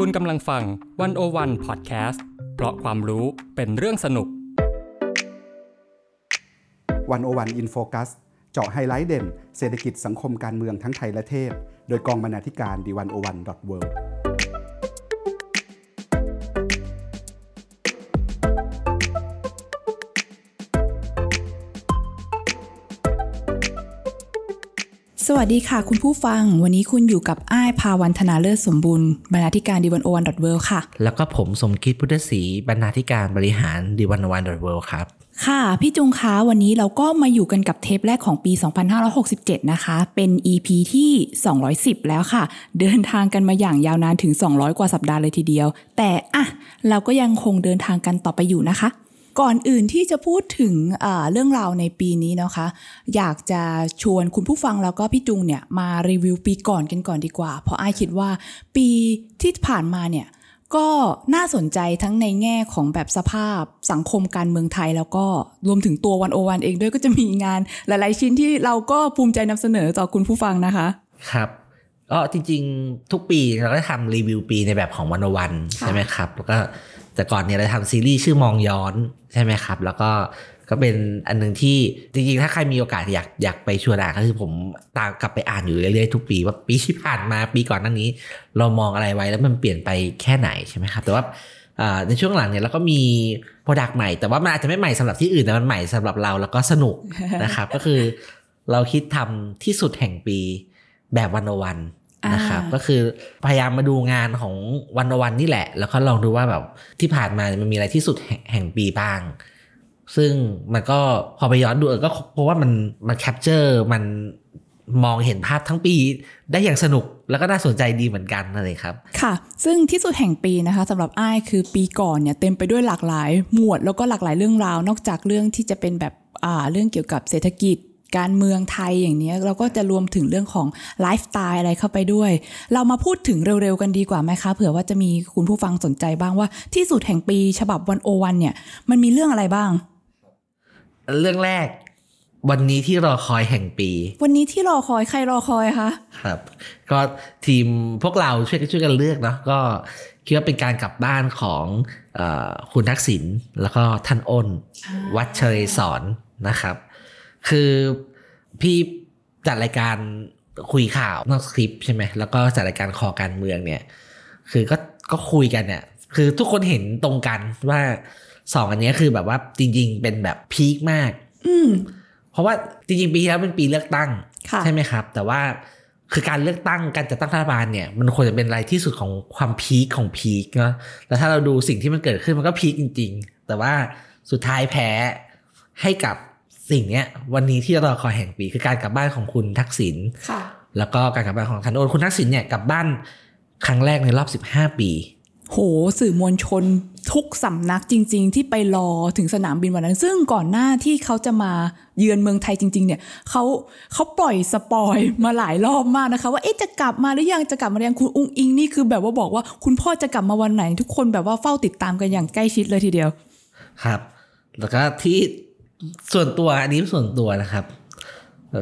คุณกำลังฟัง One O One พอดแคสต์เพราะความรู้เป็นเรื่องสนุก One O One In Focus เจาะไฮไลท์เด่น เศรษฐกิจสังคมการเมืองทั้งไทยและเทศ โดยกองบรรณาธิการ The One O One dot World สวัสดีค่ะคุณผู้ฟัง วันนี้คุณอยู่กับอ้ายภาวันธนาเลิศสมบูรณ์บรรณาธิการดีวันโอวันดอทเวค่ะ แล้วก็ผมสมคิดพุทธศรีบรรณาธิการบริหารดีวันวันดอทเวครับ ค่ะ พี่จุงคะวันนี้เราก็มาอยู่กันกับเทปแรกของปี 2567 นะคะ เป็น EP ที่ 210 แล้วค่ะ เดินทางกันมาอย่างยาวนานถึง 200 กว่าสัปดาห์เลยทีเดียว แต่อะเราก็ยังคงเดินทางกันต่อไปอยู่นะคะ ก่อนอื่นที่จะพูดถึงเรื่องราวในปีนี้นะคะ อยากจะชวนคุณผู้ฟังแล้วก็พี่จุงเนี่ยมารีวิวปีก่อนกันก่อนดีกว่า เพราะไอคิดว่าปีที่ผ่านมาเนี่ยก็น่าสนใจทั้งในแง่ของแบบสภาพสังคมการเมืองไทย แล้วก็รวมถึงตัววันโอวันเองด้วยก็จะมีงานหลายๆชิ้นที่เราก็ภูมิใจนำเสนอต่อคุณผู้ฟังนะคะ ครับก็จริงๆ ทุกปีเราก็ทำรีวิวปีในแบบของวันโอวันใช่ไหมครับแล้วก็ แต่ก่อนเนี่ยเราทำซีรีส์ชื่อมองย้อนใช่ไหมครับ แล้วก็ก็เป็นอันหนึ่งที่จริงๆ ถ้าใครมีโอกาสอยากอยากไปชวนอ่านก็คือผมตามกลับไปอ่านอยู่เรื่อยๆทุกปี ว่าปีที่ผ่านมาปีก่อนนั้นนี้ เรามองอะไรไว้แล้วมันเปลี่ยนไปแค่ไหนใช่ไหมครับ แต่ว่าในช่วงหลังเนี่ยเราก็มี product ใหม่ แต่ว่ามันอาจจะไม่ใหม่สำหรับที่อื่นแต่มันใหม่สำหรับเราแล้วก็สนุกนะครับ ก็คือเราคิดทำที่สุดแห่งปีแบบ One O One นะครับก็คือพยายามมาดูงานของ One O One นี่แหละ แล้วก็ลองดูว่าแบบที่ผ่านมามันมีอะไรที่สุดแห่งปีบ้าง ซึ่งมันก็พอไปย้อนดูก็เพราะว่ามันมัน capture มันมองเห็นภาพทั้งปีได้อย่างสนุกแล้วก็น่าสนใจดีเหมือนกันเลยครับ ค่ะ ซึ่งที่สุดแห่งปีนะคะสำหรับอ้ายคือปีก่อนเนี่ยเต็มไปด้วยหลากหลายหมวดแล้วก็หลากหลายเรื่องราว นอกจากเรื่องที่จะเป็นแบบอ่าเรื่องเกี่ยวกับเศรษฐกิจ การเมืองไทยอย่างนี้เราก็จะรวมถึงเรื่องของไลฟ์สไตล์อะไรเข้าไปด้วย เรามาพูดถึงเร็วๆกันดีกว่าไหมคะเผื่อว่าจะมีคุณผู้ฟังสนใจบ้างว่าที่สุดแห่งปีฉบับวันโอวันเนี่ย มันมีเรื่องอะไรบ้าง เรื่องแรก วันนี้ที่รอคอยแห่งปี วันนี้ที่รอคอยใครรอคอยคะครับ ก็ทีมพวกเราช่วยกันช่วยกันเลือกเนาะก็คิดว่าเป็นการกลับบ้านของอคุณทักษิณแล้วก็ท่านอ้น วัดเชยสอนนะครับ คือพี่จัดรายการคุยข่าวนอกคลิปใช่ไหมแล้วก็จัดรายการคอการเมืองเนี่ย คือก็ก็คุยกันเนี่ย คือทุกคนเห็นตรงกันว่าสองอันนี้คือแบบว่าจริง ๆ เป็นแบบพีคมาก อืมเพราะว่าจริงๆปีที่แล้วเป็นปีเลือกตั้งใช่ไหมครับ แต่ว่าคือการเลือกตั้งการจัดตั้งรัฐบาลเนี่ย มันควรจะเป็นอะไรที่สุดของความพีคของพีคเนาะแล้วถ้าเราดูสิ่งที่มันเกิดขึ้นมันก็พีคจริง ๆ แต่ว่าสุดท้ายแพ้ให้กับ สิ่งเนี้ยวันนี้ที่เราคอยแห่งปีคือการกลับบ้านของคุณทักษิณแล้วก็การกลับบ้านของทันโอนคุณทักษิณเนี่ยกลับบ้านครั้งแรกในรอบ 15 ปี โหสื่อมวลชนทุกสำนักจริง ๆ ที่ไปรอถึงสนามบินวันนั้น ซึ่งก่อนหน้าที่เขาจะมาเยือนเมืองไทยจริง ๆ เนี่ยเขาเขาปล่อยสปอยมาหลายรอบมากนะคะ ว่าเอ๊ะจะกลับมาหรือยังจะกลับมาหรือยังคุณอุ้งอิงนี่คือแบบว่าบอกว่าคุณพ่อจะกลับมาวันไหน ทุกคนแบบว่าเฝ้าติดตามกันอย่างใกล้ชิดเลยทีเดียว ครับ แล้วก็ที่ ส่วนตัวอันนี้ส่วนตัวนะครับ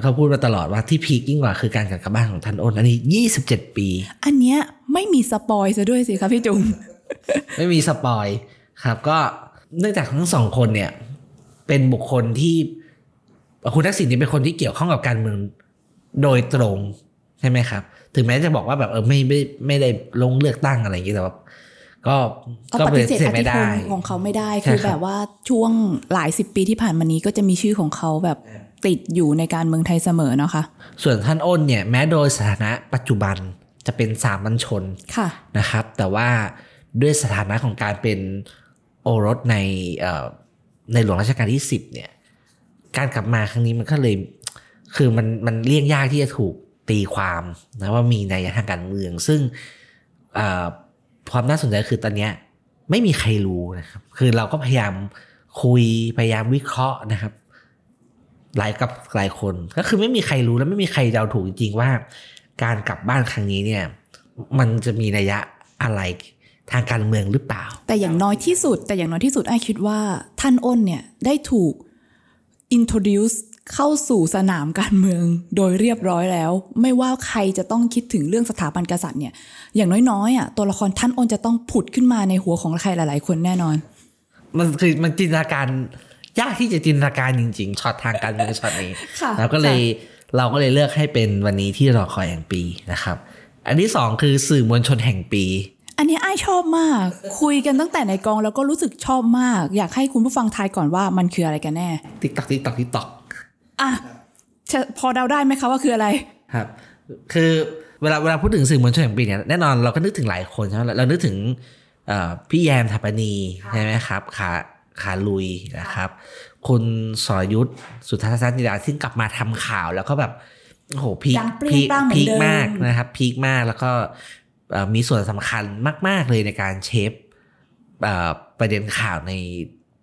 เขาพูดมาตลอดว่าที่พีคยิ่งกว่าคือการกลับบ้านของท่านอ้นอันนี้ยี่สิบเจ็ดปี อันเนี้ยไม่มีสปอยซะด้วยสิครับพี่จุงไม่มีสปอยครับ ก็เนื่องจากทั้งสองคนเนี่ย เป็นบุคคลที่คุณทักษิณนี่เป็นคนที่เกี่ยวข้องกับการเมืองโดยตรงใช่ไหมครับ ถึงแม้จะบอกว่าแบบเออไม่ไม่ไม่ได้ลงเลือกตั้งอะไรอย่างนี้แต่ว่า ก็ก็ปฏิเสธอธิพลของเขาไม่ได้คือแบบว่าช่วงหลายสิบปีที่ผ่านมานี้ก็จะมีชื่อของเขาแบบติดอยู่ในการเมืองไทยเสมอเนาะคะส่วนท่านอ้นเนี่ยแม้โดยสถานะปัจจุบันจะเป็นสามัญชนค่ะนะครับ แต่ว่าด้วยสถานะของการเป็นโอรสในในหลวงรัชกาลที่สิบเนี่ยการกลับมาครั้งนี้มันก็เลยคือมันมันเลี่ยงยากที่จะถูกตีความนะว่ามีในทางการเมือง ซึ่ง ความน่าสนใจคือตอนนี้ไม่มีใครรู้นะครับ คือเราก็พยายามคุยพยายามวิเคราะห์นะครับ หลายกับหลายคน ก็คือไม่มีใครรู้และไม่มีใครเดาถูกจริงๆว่า การกลับบ้านครั้งนี้เนี่ย มันจะมีนัยยะอะไรทางการเมืองหรือเปล่า แต่อย่างน้อยที่สุด แต่อย่างน้อยที่สุดไอคิดว่าท่านอ้นเนี่ยได้ถูก introduce เข้าสู่สนามการเมืองโดยเรียบร้อยแล้ว ไม่ว่าใครจะต้องคิดถึงเรื่องสถาบันกษัตริย์เนี่ยอย่างน้อยๆอะตัวละครท่านอ้นจะต้องผุดขึ้นมาในหัวของใครหลาย ๆ คนแน่นอน มันคือมันจินตนาการยากที่จะจินตนาการจริงๆช็อตทางการเมืองช็อตนี้ค่ะเราก็เลยเราก็เลยเลือกให้เป็นวันนี้ที่รอคอยแห่งปีนะครับ อันที่สองคือสื่อมวลชนแห่งปี อันนี้อ้ายชอบมาก คุยกันตั้งแต่ในกองแล้วก็รู้สึกชอบมาก อยากให้คุณผู้ฟังทายก่อนว่ามันคืออะไรกันแน่tick tock tick tock tick tock อะจะพอเดาได้ไหมคะว่าคืออะไร ครับ คือเวลาเวลาพูดถึงสื่อมวลชนแห่งปีเนี่ยแน่นอนเราก็นึกถึงหลายคนใช่ไหมเราเรานึกถึงเอ่อพี่แยมฐปณีย์ใช่ไหมครับขาขาลุยนะครับ คุณสรยุทธสุทัศนะจินดาซึ่งกลับมาทำข่าวแล้วก็แบบโอ้โห peak ดังเปรี้ยงปร้างเหมือน peak เดิมมากนะครับ peak มากแล้วก็เอ่อมีส่วนสำคัญมาก ๆเลยในการ shapeเอ่อประเด็นข่าวใน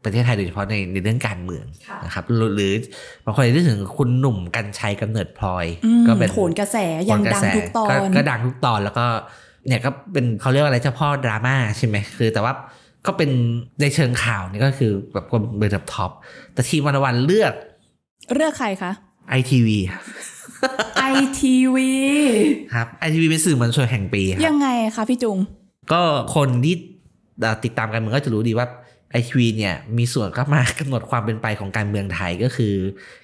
ประเทศไทยโดยเฉพาะในในเรื่องการเมืองนะครับ หรือหรือบางคนนึกถึงคุณหนุ่มกรรชัยกำเนิดพลอยอืมก็เป็นโหนกระแสยังดังทุกตอนก็ดังทุกตอนแล้วก็เนี่ยก็เป็นเขาเรียกว่าอะไรเจ้าพ่อดราม่าใช่ไหมคือแต่ว่าก็เป็นในเชิงข่าวนี่ก็คือแบบคนเบอร์ท็อปแต่ทีม One O One เลือก เลือกใครคะไอทีวี ITV ครับ ITV เป็นสื่อมวลชนแห่งปีคยัรับงไงคะพี่จุง ก็คนที่ติดตามกันเมืองก็จะรู้ดีว่า ไอทีวีเนี่ยมีส่วนเข้ามากำหนดความเป็นไปของการเมืองไทยก็คือ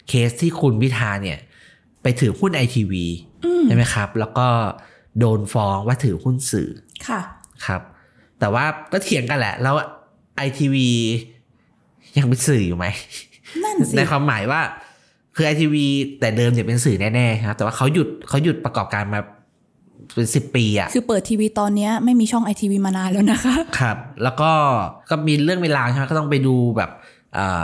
เคสที่คุณพิธาเนี่ยไปถือหุ้นไอทีวีอืมใช่ไหมครับ แล้วก็โดนฟ้องว่าถือหุ้นสื่อค่ะครับ แต่ว่าก็เถียงกันแหละ แล้วไอทีวียังเป็นสื่ออยู่ไหมนั่นสิในความหมายว่าคือไอทีวีแต่เดิมเนี่ยเป็นสื่อแน่ๆครับแต่ว่าเขาหยุดเขาหยุดประกอบการมา เป็นสิบปีอะคือเปิดทีวีตอนเนี้ยไม่มีช่อง ITV มานานแล้วนะคะ ครับ แล้วก็ก็มีเรื่องเวลาวใช่ไหมก็ต้องไปดูแบบเอ่อ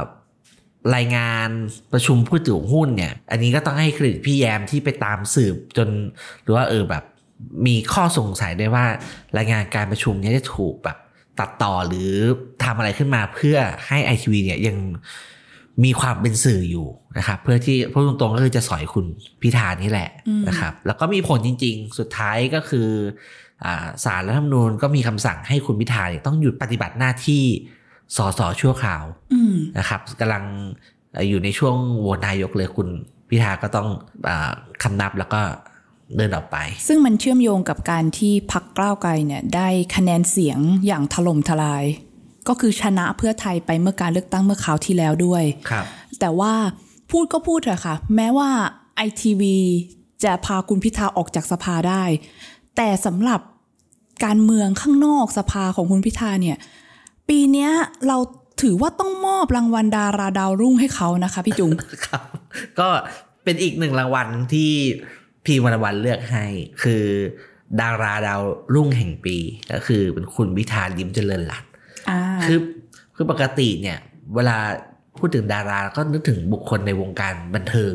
รายงานประชุมผู้ถือหุ้นเนี่ย อันนี้ก็ต้องให้เครดิตพี่แยมที่ไปตามสืบจนหรือว่าเออแบบมีข้อสงสัยได้ว่ารายงานการประชุมเนี้จะถูกแบบตัดต่อหรือทำอะไรขึ้นมาเพื่อให้ไอทีวีเนี่ยยัง มีความเป็นสื่ออยู่นะครับ เพื่อที่พูดตรงๆก็คือจะสอยคุณพิธานี่แหละอืมนะครับ แล้วก็มีผลจริง ๆ สุดท้ายก็คืออ่าสารรัฐธรรมนูญก็มีคำสั่งให้คุณพิธาเนี่ยต้องหยุดปฏิบัติหน้าที่สสชั่วคราวอืมนะครับกำลังเอ่ออยู่ในช่วงโหวตนายกเลยคุณพิธาก็ต้องอาคำนับแล้วก็เดินออกไป ซึ่งมันเชื่อมโยงกับการที่พักกล้าวไกลเนี่ยได้คะแนนเสียงอย่างถล่มทลาย ก็คือชนะเพื่อไทยไปเมื่อการเลือกตั้งเมื่อคราวที่แล้วด้วยครับ แต่ว่าพูดก็พูดเถอะค่ะ แม้ว่าไอทีวีจะพาคุณพิธาออกจากสภาได้ แต่สำหรับการเมืองข้างนอกสภาของคุณพิธาเนี่ย ปีเนี้ยเราถือว่าต้องมอบรางวัลดาราดาวรุ่งให้เขานะคะ พี่จุงครับ ก็เป็นอีกหนึ่งรางวัลที่พีวันวันเลือกให้ คือ ดาราดาวรุ่งแห่งปี ก็คือเป็นคุณพิธาลิมเจริญรัตน์อ่า คือคือปกติเนี่ย เวลาพูดถึงดาราก็นึกถึงบุคคลในวงการบันเทิง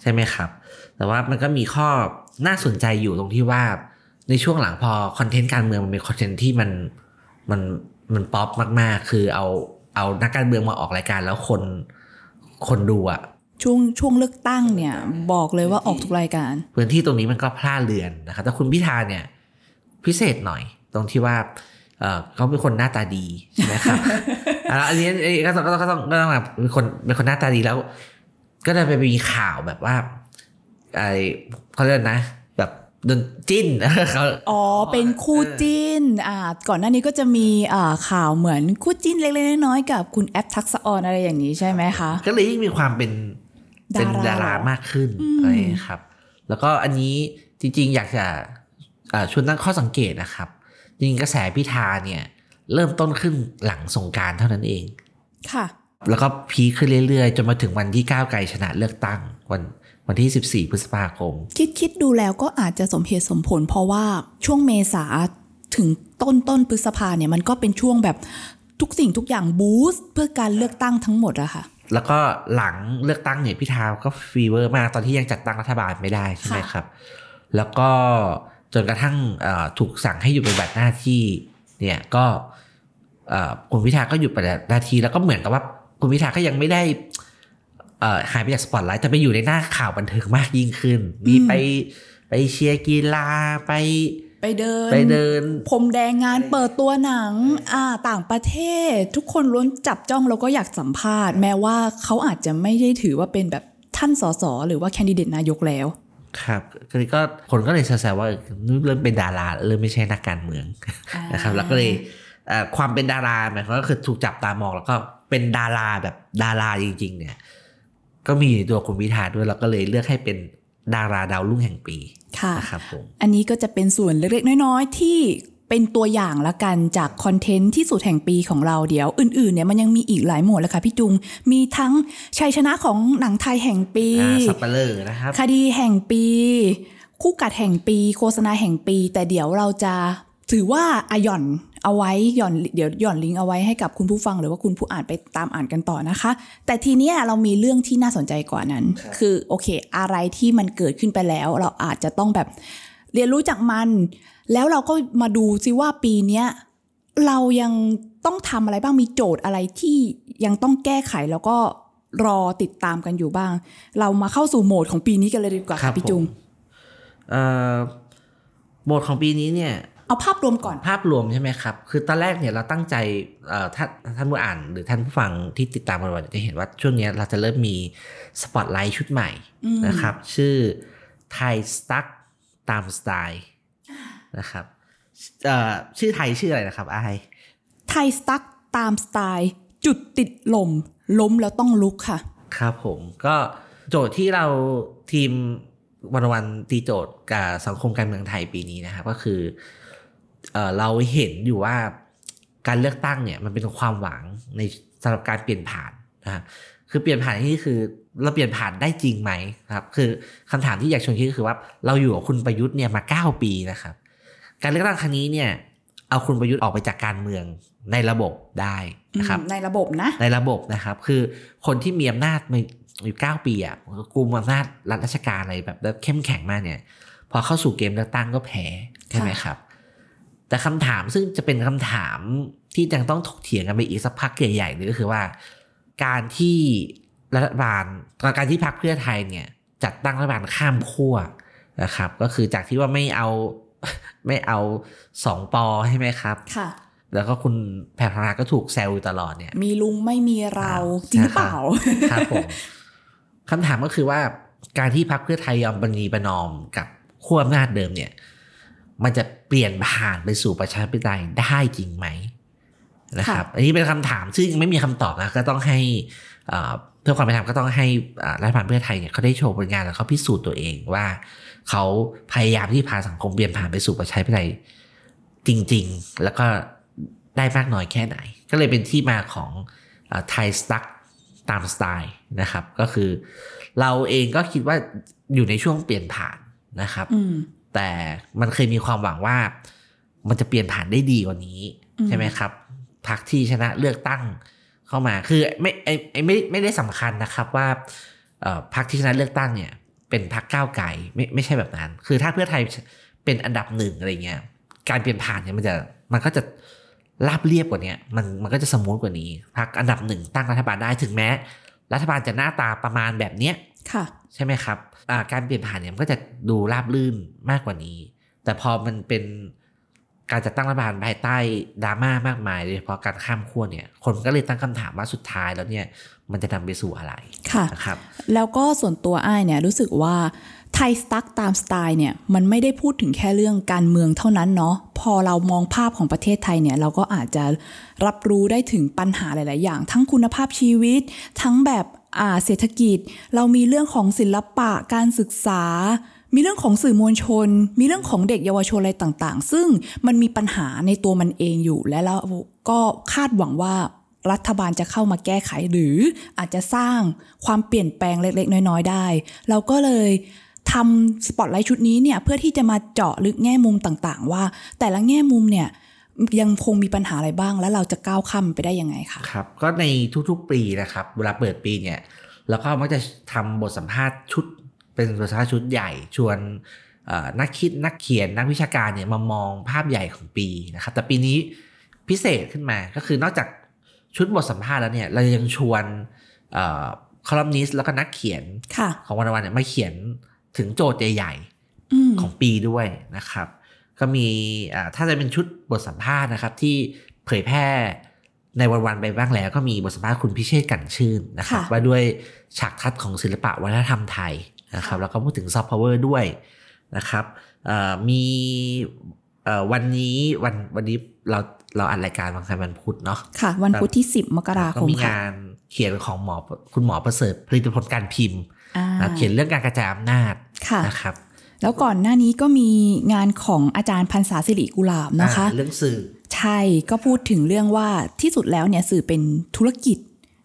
ใช่ไหมครับ แต่ว่ามันก็มีข้อน่าสนใจอยู่ตรงที่ว่าในช่วงหลังพอคอนเทนต์การเมืองมันเป็นคอนเทนต์ที่มันมันมันป๊อปมากๆ คือเอาเอานักการเมืองมาออกรายการแล้วคนคนดูอะช่วงช่วงเลือกตั้งเนี่ย บอกเลยว่าออกทุกรายการ พื้นที่ตรงนี้มันก็พลาดเรือนนะครับแต่คุณพิธาเนี่ย พิเศษหน่อย ตรงที่ว่า เออเขาเป็นคนหน้าตาดีใช่ไหมครับอะแล้วอันนี้เอ้ยก็ต้องก็ต้องก็ต้องก็ต้องแบบเป็นคนเป็นคนหน้าตาดีแล้ว ก็ได้ไปมีข่าวแบบว่าไอเขาเรียกนะ แบบโดนจิ้นเขาอ๋อเป็นคู่จิ้นอ่าก่อนหน้านี้ก็จะมีอ่าข่าวเหมือนคู่จิ้นเล็กๆน้อยๆกับคุณแอปทักษะออนอะไรอย่างนี้ใช่ไหมคะ ก็เลยยิ่งมีความเป็นเป็นดาราดารามากขึ้นอืมอะไรอย่างเงี้ยครับ แล้วก็อันนี้จริงๆ อยากจะอ่าชวนตั้งข้อสังเกตนะครับ จริงๆกระแสพิธาเนี่ย เริ่มต้นขึ้นหลังสงกรารเท่านั้นเอง ค่ะ แล้วก็พีคขึ้นเรื่อยๆ จนมาถึงวันที่ก้าวไกลชนะเลือกตั้งวันวันที่ 14 พฤษภาคม คิดคิดดูแล้วก็อาจจะสมเหตุสมผล เพราะว่าช่วงเมษาถึงต้นต้นพฤษภาเนี่ยมันก็เป็นช่วงแบบทุกสิ่งทุกอย่างบูสต์เพื่อการเลือกตั้งทั้งหมดอะค่ะ แล้วก็หลังเลือกตั้งเนี่ยพิธาก็ fever มากตอนที่ยังจัดตั้งรัฐบาลไม่ได้ใช่ไหมครับ แล้วก็ จนกระทั่งเอ่อถูกสั่งให้หยุดปฏิบัติหน้าที่เนี่ยก็เอ่อคุณพิธาก็หยุดปฏิบัติหน้าที่แล้วก็เหมือนกับว่าคุณพิธาก็ยังไม่ได้เอ่อหายไปจากสปอตไลท์แต่ไปอยู่ในหน้าข่าวบันเทิงมากยิ่งขึ้น มีไปไปเชียร์กีฬาไปไปเดินไปเดินพรมแดงงานเปิดตัวหนังอ่าต่างประเทศ ทุกคนล้วนจับจ้องแล้วก็อยากสัมภาษณ์ แม้ว่าเขาอาจจะไม่ได้ถือว่าเป็นแบบท่านสสหรือว่าแคนดิเดตนายกแล้ว ครับก็เลยก็คนก็เลยแซวๆว่าเออเริ่มเป็นดาราเริ่มไม่ใช่นักการเมืองอ่านนะครับ แล้วก็เลยเอ่อความเป็นดาราหมายความว่าคือถูกจับตามองแล้วก็เป็นดาราแบบดาราจริง ๆ เนี่ย ก็มีอยู่ในตัวคุณพิธาด้วยแล้วก็เลยเลือกให้เป็นดาราดาวรุ่งแห่งปีค่ะนะครับผมอันนี้ก็จะเป็นส่วนเล็กๆน้อยๆที่ เป็นตัวอย่างละกันจากคอนเทนต์ที่สุดแห่งปีของเราเดี๋ยวอื่นๆเนี่ยมันยังมีอีกหลายหมวดเลยค่ะพี่จุง มีทั้งชัยชนะของหนังไทยแห่งปีอ่าสับปะเลอนะครับคดีแห่งปี คู่กัดแห่งปี โฆษณาแห่งปี แต่เดี๋ยวเราจะถือว่าอะหย่อนเอาไว้หย่อนเดี๋ยวหย่อนลิงก์เอาไว้ให้กับคุณผู้ฟังหรือว่าคุณผู้อ่านไปตามอ่านกันต่อนะคะ แต่ทีเนี้ยเรามีเรื่องที่น่าสนใจกว่านั้นครับคือโอเค อะไรที่มันเกิดขึ้นไปแล้ว เราอาจจะต้องแบบเรียนรู้จากมัน แล้วเราก็มาดูซิว่าปีเนี้ยเรายังต้องทำอะไรบ้างมีโจทย์อะไรที่ยังต้องแก้ไขแล้วก็รอติดตามกันอยู่บ้าง เรามาเข้าสู่โหมดของปีนี้กันเลยดีกว่าครัค่ะบพี่จุงผมเอ่อโหมดของปีนี้เนี่ยเอาภาพรวมก่อนภาพรวมใช่ไหมครับ คือตอนแรกเนี่ยเราตั้งใจเอ่อท่านท่านผู้อ่านหรือท่านผู้ฟังที่ติดตามกันวันจะเห็นว่าช่วงเนี้ยเราจะเริ่มมีสปอตไลท์ชุดใหม่อืมนะครับ ชื่อไทยสตั๊กตามสไตล์ นะครับเอ่อชื่อไทยชื่ออะไรนะครับไอายไทยสตั๊กตามสไตล์จุดติดลม ล้มแล้วต้องลุกค่ะ ครับผมก็โจทย์ที่เราทีมวันวันตีโจทย์กับสังคมการเมืองไทยปีนี้นะครับก็คือเออเราเห็นอยู่ว่าการเลือกตั้งเนี่ยมันเป็นความหวังในสำหรับการเปลี่ยนผ่านนะครับคือเปลี่ยนผ่านที่นี่คือเราเปลี่ยนผ่านได้จริงไหมครับ คือคำถามที่อยากชวนคิดก็คือว่าเราอยู่กับคุณประยุทธ์เนี่ยมา 9 ปีนะครับ การเลือกตั้งครั้งนี้เนี่ยเอาคุณประยุทธ์ออกไปจากการเมืองในระบบได้นะครับในระบบนะ ในระบบนะครับ คือคนที่มีอำนาจมาอยู่เก้าปีอะกุมอำนาจรัฐราชการอะไรแบบเข้มแข็งมากเนี่ย พอเข้าสู่เกมเลือกตั้งก็แพ้ใช่ไหมครับ แต่คำถามซึ่งจะเป็นคำถามที่ยังต้องถกเถียงกันไปอีกสักพักใหญ่ๆเลยก็คือว่า การที่รัฐบาลการที่พรรคเพื่อไทยเนี่ย จัดตั้งรัฐบาลข้ามขั้วนะครับ ก็คือจากที่ว่าไม่เอา ไม่เอาสองปอใช่ไหมครับ ค่ะ แล้วก็คุณแพรพนาก็ถูกแซวอยู่ตลอดเนี่ย มีลุงไม่มีเราอ่าจริงหรือเปล่า ครับผมคำถามก็คือว่าการที่พรรคเพื่อไทยยอมบันีประนอมกับขั้วอำนาจเดิมเนี่ย มันจะเปลี่ยนผ่านไปสู่ประชาธิปไตยได้จริงไหมนะครับ อันนี้เป็นคำถามซึ่งยังไม่มีคำตอบนะก็ต้องให้เอ่อเพื่อความเป็นธรรมก็ต้องให้อ่ารัฐบาลเพื่อไทยเนี่ยเขาได้โชว์ผลงานแล้วเขาพิสูจน์ตัวเองว่า เขาพยายามที่พาสังคมเปลี่ยนผ่านไปสู่ประชาธิปไตยจริง ๆ แล้วก็ได้มากน้อยแค่ไหน ก็เลยเป็นที่มาของไทยสตั๊กตามสไตล์นะครับ ก็คือเราเองก็คิดว่าอยู่ในช่วงเปลี่ยนผ่านนะครับอืมแต่มันเคยมีความหวังว่ามันจะเปลี่ยนผ่านได้ดีกว่านี้อืมใช่ไหมครับพรรคที่ชนะเลือกตั้งเข้ามาคือไม่ไอไอไม่ไม่ได้สำคัญนะครับว่าเอ่อพรรคที่ชนะเลือกตั้งเนี่ย เป็นพรรคก้าวไกลไม่ไม่ใช่แบบนั้น คือถ้าเพื่อไทยเป็นอันดับหนึ่งอะไรเงี้ย การเปลี่ยนผ่านเนี่ยมันจะมันก็จะราบเรียบกว่านี้มันมันก็จะสมูทกว่านี้พรรคอันดับหนึ่งตั้งรัฐบาลได้ถึงแม้ รัฐบาลจะหน้าตาประมาณแบบเนี้ยค่ะ ใช่ไหมครับอ่าการเปลี่ยนผ่านเนี่ยมันก็จะดูราบลื่นมากกว่านี้ แต่พอมันเป็น การจัดตั้งรัฐบาลภายใต้ดราม่ามากมายโดยเฉพาะการข้ามขั้วเนี่ย คนก็เลยตั้งคำถามว่าสุดท้ายแล้วเนี่ยมันจะนำไปสู่อะไรค่ะนะครับ แล้วก็ส่วนตัวอ้ายเนี่ยรู้สึกว่าไทยสตั๊กตามสไตล์เนี่ยมันไม่ได้พูดถึงแค่เรื่องการเมืองเท่านั้นเนาะพอเรามองภาพของประเทศไทยเนี่ยเราก็อาจจะรับรู้ได้ถึงปัญหาหลาย ๆ อย่าง ทั้งคุณภาพชีวิต ทั้งแบบอ่าเศรษฐกิจ เรามีเรื่องของศิลปะการศึกษา มีเรื่องของสื่อมวลชน มีเรื่องของเด็กเยาวชนอะไรต่างๆ ซึ่งมันมีปัญหาในตัวมันเองอยู่และเราก็คาดหวังว่ารัฐบาลจะเข้ามาแก้ไขหรืออาจจะสร้างความเปลี่ยนแปลงเล็กๆ น้อยๆ ได้ เราก็เลยทำสปอตไลท์ชุดนี้เนี่ยเพื่อที่จะมาเจาะลึกแง่มุมต่างๆ ว่า แต่ละแง่มุมเนี่ยยังคงมีปัญหาอะไรบ้าง แล้วเราจะก้าวข้ามไปได้ยังไงคะครับ ก็ในทุกๆปีนะครับ เวลาเปิดปีเนี่ยแล้วก็มักจะทำบทสัมภาษณ์ชุด เป็นบทสัมภาษณ์ชุดใหญ่ชวนเอ่อนักคิดนักเขียนนักวิชาการเนี่ยมามองภาพใหญ่ของปีนะครับแต่ปีนี้พิเศษขึ้นมาก็คือนอกจากชุดบทสัมภาษณ์แล้วเนี่ยเรายังชวนคอลัมนิสต์แล้วก็นักเขียนค่ะของวันวันเนี่ยมาเขียนถึงโจทย์ใหญ่อืมๆของปีด้วยนะครับ ก็มีอ่าถ้าจะเป็นชุดบทสัมภาษณ์นะครับ ที่เผยแพร่ในวันๆไปบ้างแล้วก็มีบทสัมภาษณ์คุณพิเชษฐ์กันชื่นนะครับค่ะว่าด้วยฉากทัศน์ของศิลปะวัฒนธรรมไทย นะครับแล้วก็พูดถึงซอฟต์พาวเวอร์ด้วยนะครับเอ่อมีเอ่อวันนี้วันวันนี้เราเราอัดรายการวันอังคารวันพุธเนาะค่ะ วันพุธที่ 10 มกราก็คมมีค่ะงานเขียนของหมอคุณหมอประเสริฐผลิตผลการพิมพ์อ่านะเขียนเรื่องการกระจายอำนาจค่ะนะครับแล้วก่อนหน้านี้ก็มีงานของอาจารย์พันษาสิริกุหลาบนะคะอ่าเรื่องสื่อ ใช่ก็พูดถึงเรื่องว่าที่สุดแล้วเนี่ยสื่อเป็นธุรกิจ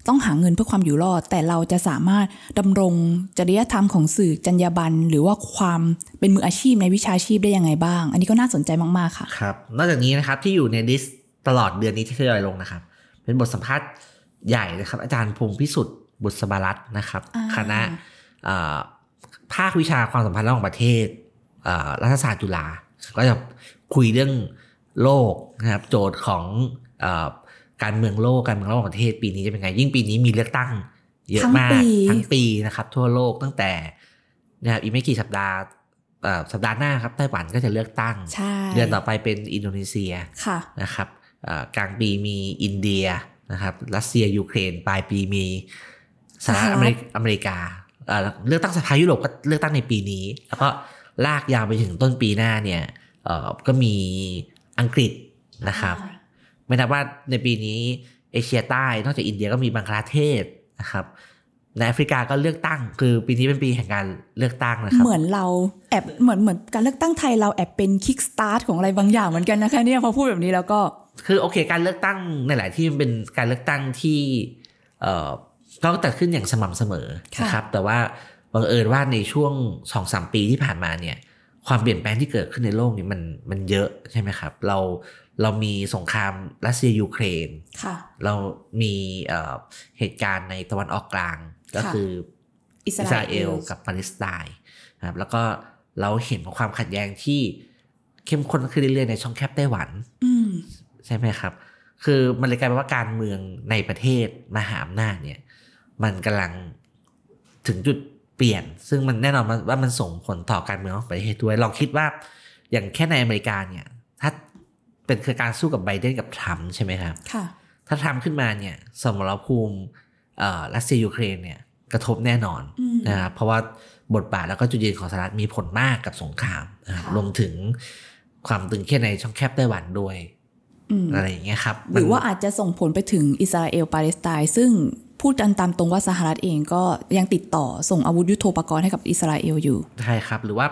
ต้องหาเงินเพื่อความอยู่รอด แต่เราจะสามารถดำรงจริยธรรมของสื่อจรรยาบรรณหรือว่าความเป็นมืออาชีพในวิชาชีพได้ยังไงบ้าง อันนี้ก็น่าสนใจมากๆค่ะครับนอกจากนี้นะครับที่อยู่ในลิสต์ตลอดเดือนนี้ที่ทยอยลงนะครับ เป็นบทสัมภาษณ์ใหญ่นะครับ อาจารย์พงศ์พิสุทธิ์บุษบารัตน์นะครับอ่าคณะเอ่อภาควิชาความสัมพันธ์ระหว่างประเทศเอ่อรัฐศาสตร์จุฬาก็จะคุยเรื่องโลกนะครับ โจทย์ของเอ่อ การเมืองโลกการเมืองระหว่างประเทศปีนี้จะเป็นไง ยิ่งปีนี้มีเลือกตั้ง เยอะมากทั้งปีทั้งปีนะครับ ทั่วโลกตั้งแต่นะครับอีกไม่กี่สัปดาห์เอ่อสัปดาห์หน้าครับไต้หวันก็จะเลือกตั้งใช่เดือนต่อไปเป็นอินโดนีเซียค่ะนะครับเอ่อกลางปีมีอินเดียนะครับรัสเซียยูเครนปลายปีมีสหรัฐอเมริกาอเมริกาเอ่อเลือกตั้งสภายุโรปก็เลือกตั้งในปีนี้ แล้วก็ลากยาวไปถึงต้นปีหน้าเนี่ยเอ่อก็มีอังกฤษนะครับ ไม่นับว่าในปีนี้เอเชียใต้นอกจากอินเดียก็มีบังคลาเทศนะครับในแอฟริกาก็เลือกตั้ง คือปีนี้เป็นปีแห่งการเลือกตั้งนะครับเหมือนเราแอบเหมือนเหมือนการเลือกตั้งไทยเราแอบเป็นคิกสตาร์ทของอะไรบางอย่างเหมือนกันนะคะเนี่ยพอพูดแบบนี้แล้วก็ คือโอเค การเลือกตั้งในหลายที่มันเป็นการเลือกตั้งที่เอ่อก็จัดขึ้นอย่างสม่ำเสมอค่ะนะครับแต่ว่าบังเอิญว่าในช่วงสองสามปีที่ผ่านมาเนี่ย ความเปลี่ยนแปลงที่เกิดขึ้นในโลกนี้มันมันเยอะใช่ไหมครับ เรา เรามีสงครามรัสเซียยูเครนค่ะเรามีเอ่อเหตุการณ์ในตะวันออกกลางก็ค่ะคืออิสราเอลอิสราเอลกับปาเลสไตน์นะครับแล้วก็เราเห็นความขัดแย้งที่เข้มข้นขึ้นเรื่อยๆในช่องแคบไต้หวันอืมใช่ไหมครับ คือมันเลยกลายเป็นว่าการเมืองในประเทศมหาอำนาจเนี่ย มันกำลังถึงจุดเปลี่ยน ซึ่งมันแน่นอนว่ามันส่งผลต่อการเมืองของประเทศด้วยลองคิดว่าอย่างแค่ในอเมริกาเนี่ยถ้า เป็นคือการสู้กับไบเดนกับทรัมป์ใช่ไหมครับค่ะถ้าทรัมป์ขึ้นมาเนี่ยสมรภูมิเอ่อรัสเซียยูเครนเนี่ยกระทบแน่นอนอืมนะครับเพราะว่าบทบาทแล้วก็จุดยืนของสหรัฐมีผลมากกับสงครามนะครับค่ะรวมถึงความตึงเครียดในช่องแคบไต้หวันด้วยอืมอะไรอย่างเงี้ยครับหรือว่ามันอาจจะส่งผลไปถึงอิสราเอลปาเลสไตน์ซึ่งพูดกันตามตรงว่าสหรัฐเองก็ยังติดต่อส่งอาวุธยุโทโธปกรณ์ให้กับอิสราเอลอยู่ ใช่ครับ หรือว่า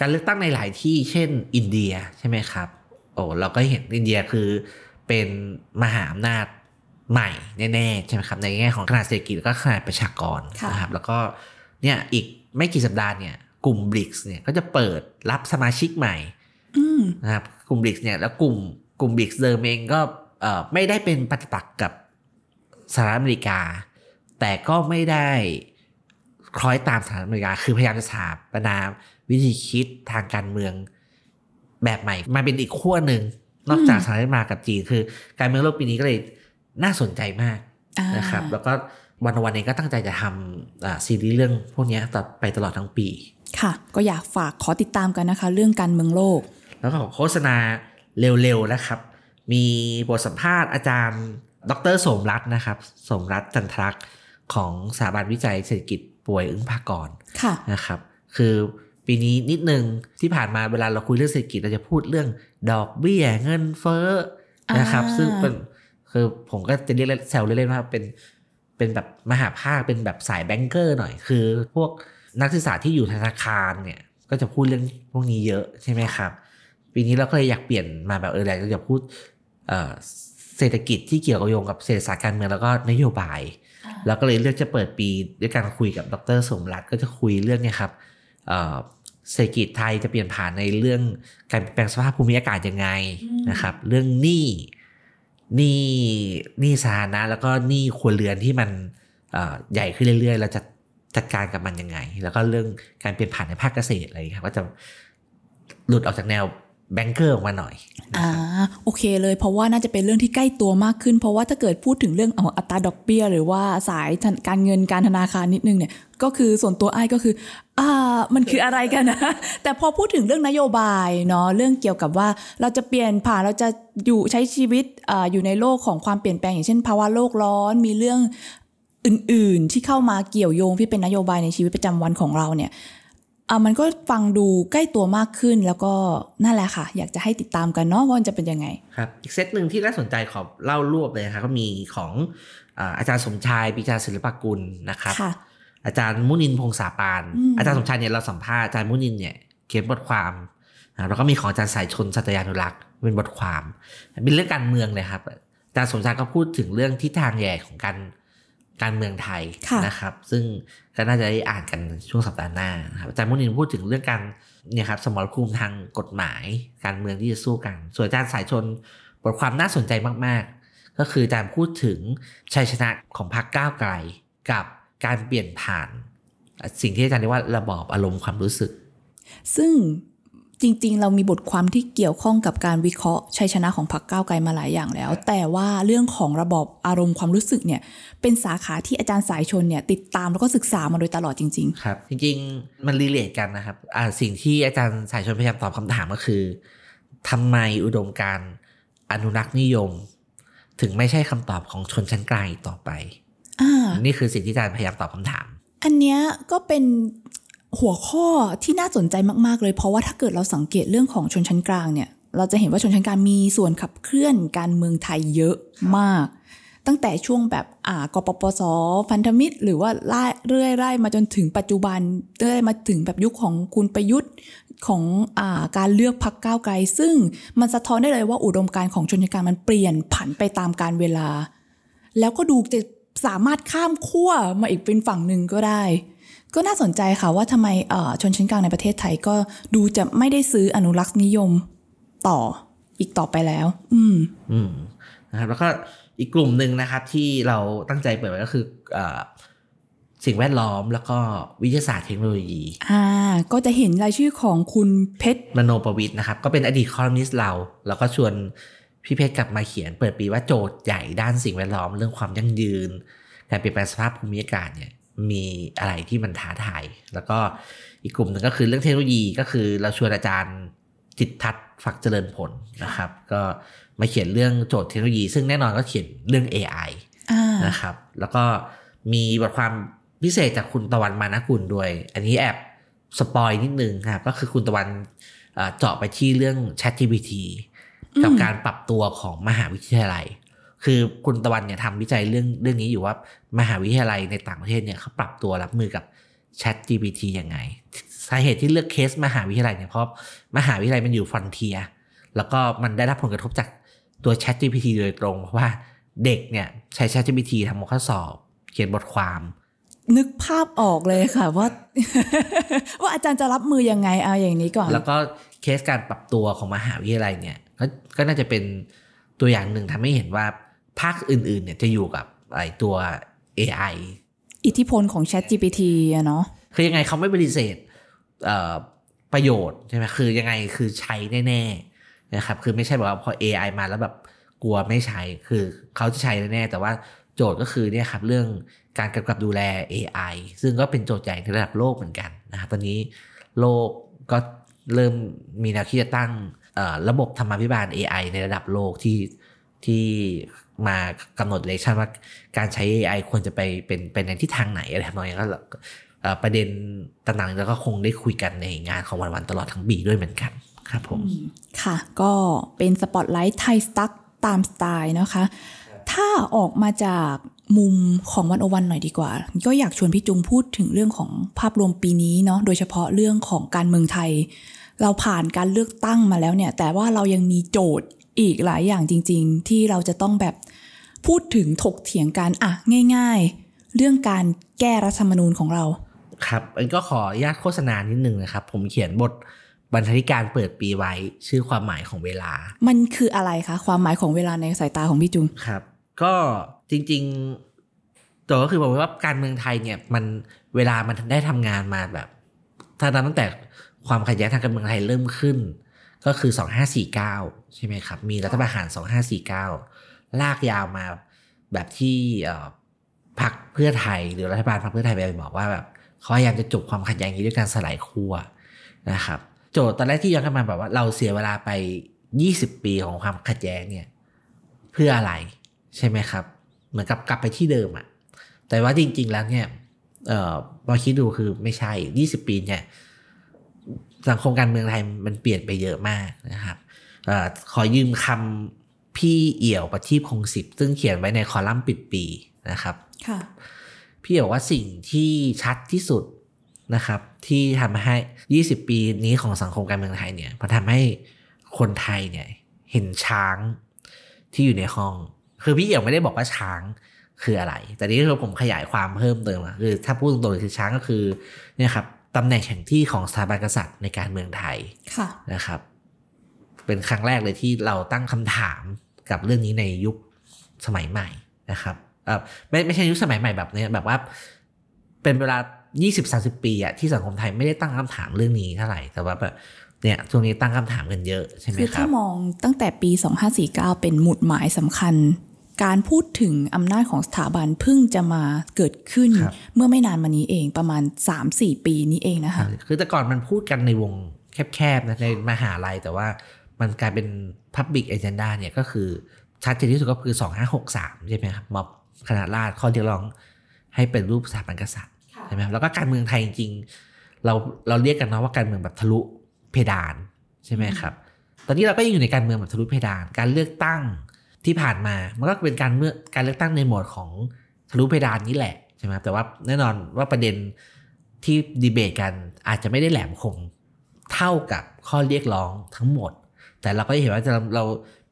การเลือกตั้งในหลายที่เช่น อินเดียใช่ไหมครับโอ้เราก็เห็นอินเดียคือเป็นมหาอำนาจใหม่แน่ๆใช่ไหมครับในแง่ของขนาดเศรษฐกิจแล้วก็ขนาดประชากรค่ะนะครับแล้วก็เนี่ยอีกไม่กี่สัปดาห์เนี่ยกลุ่มบริกส์เนี่ยก็จะเปิดรับสมาชิกใหม่อืมนะครับกลุ่มบริกส์เนี่ยแล้วกลุ่มกลุ่มบริกส์เดิมเองก็เอ่อไม่ได้เป็นปฏิปักษ์กับสหรัฐอเมริกา แต่ก็ไม่ได้คล้อยตามสหรัฐอเมริกา คือพยายามจะสถาปนาวิธีคิดทางการเมือง แบบใหม่มาเป็นอีกขั้วหนึ่งนอกจากสหรัฐอเมริกากับจีนคือ การเมืองโลกปีนี้ก็เลยน่าสนใจมากอ่านนะครับ แล้วก็วันวันๆเองก็ตั้งใจจะทำอ่าซีรีส์เรื่องพวกเนี้ยต่อไปตลอดทั้งปี ค่ะ ก็อยากฝากขอติดตามกันนะคะ เรื่องการเมืองโลก แล้วก็ขอโฆษณาเร็วๆนะครับ มีบทสัมภาษณ์อาจารย์ ดรสมรัตน์นะครับ สมรัตน์จันทรักษ์ของสถาบันวิจัยเศรษฐกิจป่วยอึ้งภากรค่ะนะครับ คือ ปีนี้นิดนึงที่ผ่านมาเวลาเราคุยเรื่องเศรษฐกิจเราจะพูดเรื่องดอกเบี้ยเงินเฟ้อนะครับอ่าซึ่งเป็นคือผมก็จะเรียกแซวเล่นๆว่าเป็นเป็นแบบมหาภาคเป็นแบบสายแบงเกอร์หน่อยคือ พวกนักศึกษาที่อยู่ธนาคารเนี่ยก็จะพูดเรื่องพวกนี้เยอะใช่ไหมครับ ปีนี้เราก็เลยอยากเปลี่ยนมาแบบเออเราจะพูดเอ่อเศรษฐกิจที่เกี่ยวกับโยงกับเศรษฐศาสตร์การเมืองแล้วก็นโยบาย แล้วก็เลยเลือกจะเปิดปีด้วยการคุยกับดรสมรัตน์ก็จะคุยเรื่องเนี่ยครับ เอ่อเศรษฐกิจไทยจะเปลี่ยนผ่านในเรื่องการเปลี่ยนแปลงสภาพภูมิอากาศยังไงนะครับ เรื่องหนี้หนี้หนี้สาธารณะแล้วก็หนี้ครัวเรือนที่มันเอ่อใหญ่ขึ้นเรื่อยๆเราจะจัดการกับมันยังไง แล้วก็เรื่องการเปลี่ยนผ่านในภาคเกษตรอะไรอย่างเงี้ยครับก็จะหลุดออกจากแนวแบงเกอร์ออกมาหน่อยอ่าโอเคเลยเพราะว่าน่าจะเป็นเรื่องที่ใกล้ตัวมากขึ้น เพราะว่าถ้าเกิดพูดถึงเรื่องเอาอัตราดอกเบี้ย หรือว่าสายธนการเงินการธนาคารนิดนึงเนี่ย ก็คือส่วนตัวไอ้ายก็คืออ่ามันคืออะไรกันนะ แต่พอพูดถึงเรื่องนโยบายเนาะเรื่องเกี่ยวกับว่าเราจะเปลี่ยนผ่านเราจะอยู่ใช้ชีวิตอาอยู่ในโลกของความเปลี่ยนแปลง อย่างเช่น ภาวะโลกร้อนมีเรื่องอื่น ๆ ที่เข้ามาเกี่ยวโยงที่เป็นนโยบายในชีวิตประจำวันของเราเนี่ยอะมันก็ฟังดูใกล้ตัวมากขึ้นแล้วก็นั่นแหละค่ะ อยากจะให้ติดตามกันเนาะว่ามันจะเป็นยังไงครับอีกเซตหนึ่งที่น่าสนใจขอเล่ารวบเลยนะครับก็มีของอาอาจารย์สมชายปิจาศิลปกุลนะครับค่ะ อาจารย์มุนินพงษาปานอืมอาจารย์สมชายเนี่ยเราสัมภาษณ์อาจารย์มุนินเนี่ยเขียนบทความอ่าแล้วก็มีของอาจารย์สายชนสัตยานุรักษ์เป็นบทความเป็นเรื่องการเมืองเลยครับอาจารย์สมชายก็พูดถึงเรื่องทิศทางใหญ่ของการการเมืองไทยค่ะนะครับ ซึ่งก็น่าจะได้อ่านกันช่วงสัปดาห์หน้านะครับอาจารย์มุนินพูดถึงเรื่องการเนี่ยครับสมรภูมิทางกฎหมาย การเมืองที่จะสู้กัน ส่วนอาจารย์สายชนบทความน่าสนใจมาก ๆ ก็คืออาจารย์พูดถึงชัยชนะของพรรคก้าวไกลกับ การเปลี่ยนผ่าน สิ่งที่อาจารย์เรียกว่าระบอบอารมณ์ความรู้สึก ซึ่งจริง ๆ เรามีบทความที่เกี่ยวข้องกับการวิเคราะห์ชัยชนะของพรรคก้าวไกลมาหลายอย่างแล้ว แต่ว่าเรื่องของระบอบอารมณ์ความรู้สึกเนี่ยเป็นสาขาที่อาจารย์สายชนเนี่ยติดตามแล้วก็ศึกษามาโดยตลอดจริงครับ จริง ๆ มันรีเลทกันนะครับอ่าสิ่งที่อาจารย์สายชนพยายามตอบคำถามก็คือทำไมอุดมการณ์อนุรักษ์นิยม ถึงไม่ใช่คำตอบของชนชั้นกลางอีกต่อไปๆอ่า นี่คือสิ่งที่อาจารย์พยายามตอบคำถาม อันเนี้ยก็เป็นหัวข้อที่น่าสนใจมากๆเลย เพราะว่าถ้าเกิดเราสังเกตเรื่องของชนชั้นกลางเนี่ย เราจะเห็นว่าชนชั้นกลางมีส่วนขับเคลื่อนการเมืองไทยเยอะมาก ตั้งแต่ช่วงแบบอ่ากปปสพันธมิตร หรือว่าไล่เรื่อยไล่มาจนถึงปัจจุบันเรื่อยมาถึงแบบยุคของคุณประยุทธ์ของอาการเลือกพักก้าวไกล ซึ่งมันสะท้อนได้เลยว่าอุดมการณ์ของชนชั้นกลางมันเปลี่ยนผันไปตามการเวลา แล้วก็ดูจะ สามารถข้ามขั้วมาอีกเป็นฝั่งหนึ่งก็ได้ ก็น่าสนใจค่ะว่าทำไมเอ่อชนชั้นกลางในประเทศไทยก็ดูจะไม่ได้ซื้ออนุรักษ์นิยมต่ออีกต่อไปแล้ว อืม อืมนะครับแล้วก็อีกกลุ่มหนึ่งนะครับ ที่เราตั้งใจเปิดไว้ก็คือเออสิ่งแวดล้อมแล้วก็วิทยาศาสตร์เทคโนโลยี อ่า ก็จะเห็นรายชื่อของคุณเพชรมโนประวิทย์นะครับ ก็เป็นอดีตคอลัมนิสต์เรา แล้วก็ชวน พี่เพชรกลับมาเขียนเปิดปีว่าโจทย์ใหญ่ด้านสิ่งแวดล้อมเรื่องความยั่งยืน การเปลี่ยนแปลงสภาพภูมิอากาศเนี่ยมีอะไรที่มันท้าทาย แล้วก็อีกกลุ่มหนึ่งก็คือเรื่องเทคโนโลยีก็คือเราชวนอาจารย์จิตทัศน์ฝักเจริญผลนะครับ ก็มาเขียนเรื่องโจทย์เทคโนโลยี ซึ่งแน่นอนก็เขียนเรื่อง AI อ่านะครับ แล้วก็มีบทความพิเศษจากคุณตะวันมานะกุลด้วย อันนี้แอบspoil นิดนึงครับก็คือคุณตะวันเอ่อเจาะไปที่เรื่อง ChatGPT กับอืมการปรับตัวของมหาวิทยาลัย คือคุณตะวันเนี่ยทำวิจัยเรื่องเรื่องนี้อยู่ว่ามหาวิทยาลัยในต่างประเทศเนี่ยเขาปรับตัวรับมือกับ ChatGPT ยังไงสาเหตุที่เลือกเคสมหาวิทยาลัยเนี่ยเพราะมหาวิทยาลัยมันอยู่ frontier แล้วก็มันได้รับผลกระทบจากตัว ChatGPT โดยตรง เพราะว่าเด็กเนี่ยใช้ ChatGPT ทำข้อสอบ เขียนบทความ นึกภาพออกเลยค่ะว่า ว่าอาจารย์จะรับมือยังไงเอาอย่างนี้ก่อน แล้วก็เคสการปรับตัวของมหาวิทยาลัยเนี่ย ก็ก็น่าจะเป็นตัวอย่างหนึ่งทำให้เห็นว่าภาคอื่นๆเนี่ยจะอยู่กับไอตัว AI อิทธิพลของ Chat GPT อะเนาะคือยังไงเขาไม่ปฏิเสธเอ่อประโยชน์ใช่ไหมคือยังไงคือใช้แน่ๆนะครับคือไม่ใช่แบบว่าพอ AI มาแล้วแบบกลัวไม่ใช้คือเขาจะใช้แน่ๆแต่ว่าโจทย์ก็คือเนี่ยครับเรื่องการกำกับดูแล AI ซึ่งก็เป็นโจทย์ใหญ่ในระดับโลกเหมือนกันนะครับตอนนี้โลกก็เริ่มมีแนวคิดจะตั้งเอ่อ ระบบธรรมาภิบาล AI ในระดับโลกที่ที่มากำหนดเลชั่นว่าการใช้ AI ควรจะไปเป็นเป็นในทิศทางไหนอะไรทำนองนี้ก็ประเด็นต่างๆแล้วก็คงได้คุยกันในงานของวันวันๆตลอดทั้งปีด้วยเหมือนกันครับผม ค่ะ ก็เป็นสปอตไลท์ไทยสตั๊กตามสไตล์นะคะ ถ้าออกมาจากมุมของ One O One หน่อยดีกว่า ก็อยากชวนพี่จุงพูดถึงเรื่องของภาพรวมปีนี้เนาะโดยเฉพาะเรื่องของการเมืองไทย เราผ่านการเลือกตั้งมาแล้วเนี่ย แต่ว่าเรายังมีโจทย์อีกหลายอย่างจริง ๆ ที่เราจะต้องแบบพูดถึงถกเถียงกันอะง่าย ๆ เรื่องการแก้รัฐธรรมนูญของเรา ครับอันก็ขออนุญาตโฆษณานิดนึงนะครับ ผมเขียนบทบรรณาธิการเปิดปีไว้ชื่อความหมายของเวลา มันคืออะไรคะ ความหมายของเวลาในสายตาของพี่จุงครับ ก็จริงๆตัวก็คือบอกว่าการเมืองไทยเนี่ยมันเวลามันได้ทำงานมาแบบ ถ้านับตั้งแต่ ความขัดแย้งทางการเมืองไทยเริ่มขึ้น ก็คือ 2549 ใช่ไหมครับ มีรัฐประหาร 2549 ลากยาวมาแบบที่พรรคเพื่อไทย หรือรัฐบาลพรรคเพื่อไทยไปบอกว่าแบบเขาพยายามจะจบความขัดแย้งนี้ด้วยการสลายขั้วนะครับ โจทย์ตอนแรกที่ย้อนกลันมาแบบว่าเราเสียเวลาไป 20 ปีของความขัดแย้งเนี่ยเพื่ออะไรใช่ไหมครับ เหมือนกับกลับไปที่เดิมอะแต่ว่าจริง ๆ แล้วเนี่ยเอ่อพอคิดดูคือไม่ใช่ 20 ปีเนี่ย สังคมการเมืองไทยมันเปลี่ยนไปเยอะมากนะครับเออขอยืมคำพี่เอี่ยวประทีปคงสิบซึ่งเขียนไว้ในคอลัมน์ปิดปีนะครับค่ะพี่บอกว่าสิ่งที่ชัดที่สุดนะครับ ที่ทำให้ 20 ปีนี้ของสังคมการเมืองไทยเนี่ยมันทำให้คนไทยเนี่ยเห็นช้างที่อยู่ในห้อง คือพี่เอี่ยวไม่ได้บอกว่าช้างคืออะไร แต่นี่คือผมขยายความเพิ่มเติมอะคือถ้าพูดตรงๆคือช้างก็คือเนี่ยครับ ตำแหน่งแห่งที่ของสถาบันกษัตริย์ในการเมืองไทยค่ะนะครับ เป็นครั้งแรกเลยที่เราตั้งคำถามกับเรื่องนี้ในยุคสมัยใหม่นะครับเออไม่ไม่ใช่ยุคสมัยใหม่แบบเนี้ยแบบว่า เป็นเวลา 20-30 ปีอะที่สังคมไทยไม่ได้ตั้งคำถามเรื่องนี้เท่าไหร่แต่ว่าแบบเนี่ยช่วงนี้ตั้งคำถามกันเยอะใช่ไหมคือครัถ้าบมองตั้งแต่ปี 2549 เป็นหมุดหมายสำคัญ การพูดถึงอำนาจของสถาบันเพิ่งจะมาเกิดขึ้นครับเมื่อไม่นานมานี้เองประมาณ 3-4 ปีนี้เองนะคะคือแต่ก่อนมันพูดกันในวงแคบๆนะในมหาลัยแต่ว่ามันกลายเป็น Public Agenda เนี่ยก็คือชัดเจนที่สุดก็คือ 2563 ใช่ไหมครับม็อบคณะราษฎรข้อเรียกร้องให้เป็นรูปสถาบันกษัตริย์ใช่ไหมครับแล้วก็การเมืองไทยจริงๆเราเราเรียกกันนะว่าการเมืองแบบทะลุเพดานใช่ไหมครับ ตอนนี้เราก็ยังอยู่ในการเมืองแบบทะลุเพดาน การเลือกตั้ง ที่ผ่านมามันก็เป็นการเมื่อการเลือกตั้งในโหมดของทะลุเพดานนี่แหละใช่ไหมครับแต่ว่าแน่นอนว่าประเด็นที่ดีเบตกันอาจจะไม่ได้แหลมคมเท่ากับข้อเรียกร้องทั้งหมด แต่เราก็เห็นว่าเราเรา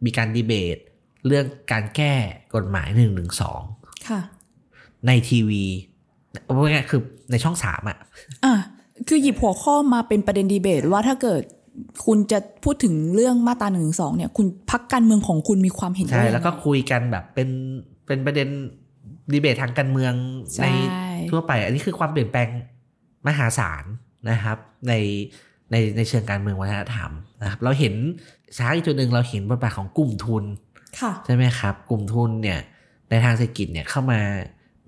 มีการดีเบตเรื่องการแก้กฎหมายหนึ่งหนึ่งสองค่ะในทีวีว่าไงายๆคือในช่องสามอะอะคือหยิบหัวข้อมาเป็นประเด็นดีเบตว่าถ้าเกิด คุณจะพูดถึงเรื่องมาตราหนึ่งสองเนี่ย คุณพักการเมืองของคุณมีความเห็นใช่ว่าแล้วก็คุยกันแบบเป็นเป็นประเด็นดีเบตทางการเมืองใช่ในทั่วไป อันนี้คือความเปลี่ยนแปลงมหาศาลนะครับ ในในในเชิงการเมืองวัฒนธรรมนะครับ เราเห็นช้าอีกตัวหนึ่งเราเห็นบทบาทของกลุ่มทุนค่ะใช่ไหมครับ กลุ่มทุนเนี่ยในทางเศรษฐกิจเนี่ยเข้ามา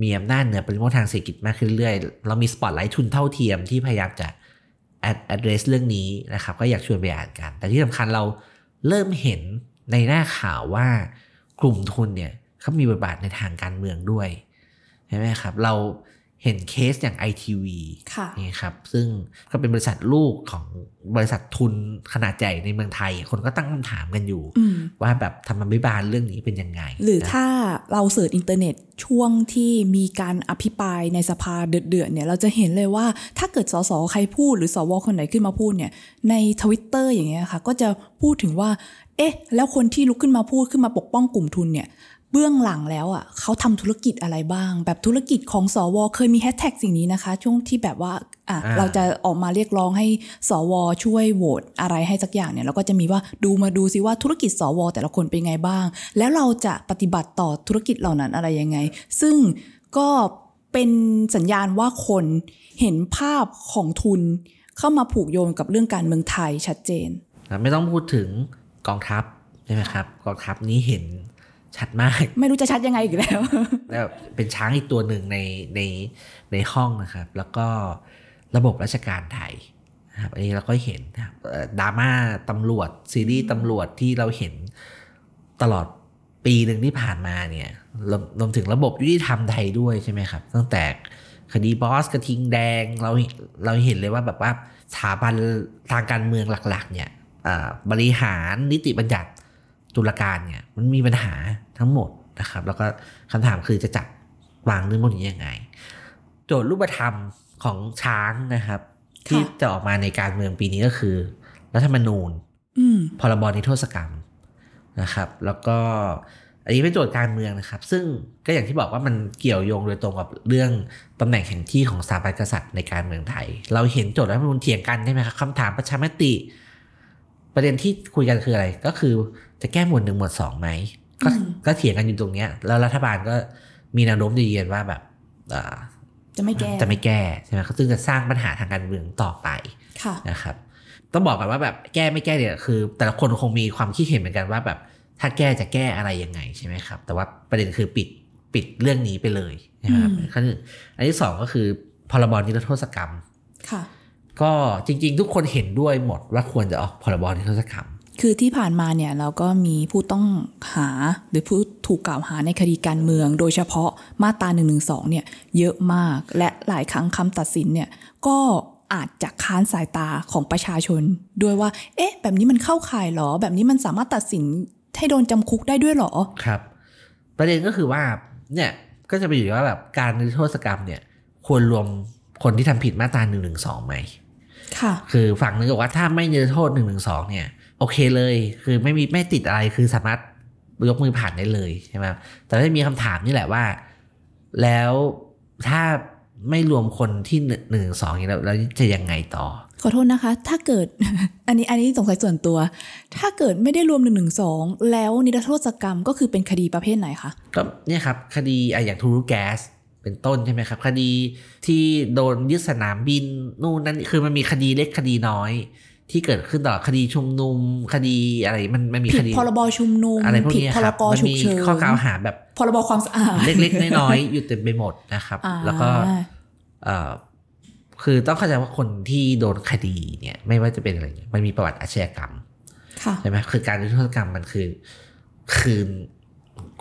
มีอำนาจเหนือปริมาณทางเศรษฐกิจมากขึ้นเรื่อยๆเรามีสปอตไลท์ทุนเท่าเทียมที่พยายามจะ ad- address เรื่องนี้นะครับ ก็อยากชวนไปอ่านกัน แต่ที่สำคัญเราเริ่มเห็นในหน้าข่าวว่ากลุ่มทุนเนี่ยเขามีบทบาทในทางการเมืองด้วยใช่ไหมครับ เรา เห็นเคสอย่าง ITV ค่ะนี่ครับ ซึ่งก็เป็นบริษัทลูกของบริษัททุนขนาดใหญ่ในเมืองไทย คนก็ตั้งคำถามกันอยู่อืมว่าแบบธรรมาภิบาลเรื่องนี้เป็นยังไง หรือนะถ้าเรา search อินเทอร์เน็ตช่วงที่มีการอภิปรายในสภาเดือดๆเนี่ย เราจะเห็นเลยว่าถ้าเกิดสสใครพูดหรือสวคนไหนขึ้นมาพูดเนี่ย ในทวิตเตอร์อย่างเงี้ยค่ะ ก็จะพูดถึงว่า เอ๊ะ แล้วคนที่ลุกขึ้นมาพูดขึ้นมาปกป้องกลุ่มทุนเนี่ย เบื้องหลังแล้วอะเขาทำธุรกิจอะไรบ้าง แบบธุรกิจของสวเคยมีแฮชแท็กสิ่งนี้นะคะ ช่วงที่แบบว่าอะอ่าเราจะออกมาเรียกร้องให้สวช่วยโหวตอะไรให้สักอย่างเนี่ยเราก็จะมีว่าดูมาดูซิว่าธุรกิจสวแต่ละคนเป็นไงบ้าง แล้วเราจะปฏิบัติต่อธุรกิจเหล่านั้นอะไรยังไง ซึ่งก็เป็นสัญญาณว่าคนเห็นภาพของทุนเข้ามาผูกโยงกับเรื่องการเมืองไทยชัดเจนแล้วไม่ต้องพูดถึงกองทัพใช่ไหมครับกองทัพนี้เห็น ชัดมาก ไม่รู้จะชัดยังไงอีกแล้วแล้วเป็นช้างอีกตัวหนึ่งในในในห้องนะครับ แล้วก็ระบบราชการไทยนะครับอันนี้เราก็เห็นนะครับเอ่อดราม่าตำรวจซีรีส์ตำรวจที่เราเห็นตลอดปีหนึ่งที่ผ่านมาเนี่ยรวมรวมถึงระบบยุติธรรมไทยด้วยใช่ไหมครับ ตั้งแต่คดีบอสกระทิงแดงเราเราเห็นเลยว่าแบบว่าสถาบันทางการเมืองหลักๆ เนี่ยอ่าบริหารนิติบัญญัติ ตุลาการเนี่ยมันมีปัญหาทั้งหมดนะครับ แล้วก็คำถามคือจะจัดวางเรื่องพวกนี้ยังไง โจทย์รูปธรรมของช้างนะครับ ที่จะออกมาในการเมืองปีนี้ก็คือ รัฐธรรมนูญอืมพรบนิรโทษกรรมนะครับ แล้วก็อันนี้เป็นโจทย์การเมืองนะครับ ซึ่งก็อย่างที่บอกว่ามันเกี่ยวโยงโดยตรงกับเรื่องตำแหน่งแห่งที่ของสถาบันกษัตริย์ในการเมืองไทย เราเห็นโจทย์รัฐธรรมนูญเถียงกันใช่ไหมครับคำถามประชามติ ประเด็นที่คุยกันคืออะไร ก็คือ จะแก้หมวดหนึ่งหมวดสองไหมก็อืมก็เถียงกันอยู่ตรงเนี้ย แล้วรัฐบาลก็มีแนวโน้มจะยืนยันว่าแบบอ่าจะไม่แก้จะไม่แก้ใช่ไหมครับซึ่งจะสร้างปัญหาทางการเมืองต่อไปค่ะนะครับ ต้องบอกกันว่าแบบแก้ไม่แก้เนี่ยคือ แต่ละคนคงมีความคิดเห็นเหมือนกันว่าแบบ ถ้าแก้จะแก้อะไรยังไงใช่ไหมครับ แต่ว่าประเด็นคือปิดปิดเรื่องนี้ไปเลยนะครับอืมขั้นหนึ่งอันที่สองก็คือพรบนิรโทษกรรมค่ะ ก็จริง ๆ ทุกคนเห็นด้วยหมดว่าควรจะออกพรบนิรโทษกรรม คือที่ผ่านมาเนี่ยเราก็มีผู้ต้องหาหรือผู้ถูกกล่าวหาในคดีการเมือง โดยเฉพาะมาตรา1นึเนี่ยเยอะมากและหลายครั้งคำตัดสินเนี่ยก็อาจจะค้านสายตาของประชาชน ด้วยว่า เอ๊ะ แบบนี้มันเข้าข่ายเหรอ แบบนี้มันสามารถตัดสินให้โดนจำคุกได้ด้วยเหรอ ครับ ประเด็นก็คือว่า เนี่ยก็จะไปอยู่ที่ว่าแบบการนิรโทษกรรมเนี่ยควรรวมคนที่ทำผิดมาตราหนึ่งหนึ่งสองไหมค่ะ คือฝั่งหนึงบอกว่าถ้าไม่นิรโทษหนึ่งหนึ่งสองเนี่ย โอเคเลย คือไม่มีไม่ติดอะไรคือสามารถยกมือผ่านได้เลยใช่ไหมแต่ถ้ามีคำถามนี่แหละว่า แล้วถ้าไม่รวมคนที่หนึ่งหนึ่งสองอย่างนี้แล้วแล้วจะยังไงต่อ ขอโทษนะคะ ถ้าเกิด อันนี้อันนี้สงสัยส่วนตัว ถ้าเกิดไม่ได้รวม1นึแล้วนิรโทษกรรมก็คือเป็นคดีประเภทไหนคะก็เนี่ยครับ คดีอะอย่างทูรุแก๊สเป็นต้นใช่ไหมครับ คดีที่โดนยึดสนามบินนู่นนั่นคือมันมีคดีเล็กคดีน้อย ที่เกิดขึ้นตลอดคดีชุมนุมคดีอะไรมันมันมีผิคดดีพรบชุมนุมอะไรพวกผิดเนี้ยพครรับกมันฉุกมีเฉินข้อกล่าวหาแบบพรบความสะอาดเล็กๆน้อยๆอยู่เต็มไปหมดนะครับอ่าแล้วก็เอ่อคือต้องเข้าใจว่าคนที่โดนคดีเนี่ย ไม่ว่าจะเป็นอะไรเนี่ยมันมีประวัติอาชญากรรมค่ะใช่ไหมคือการนิรโทษกรรมมันคือ คืน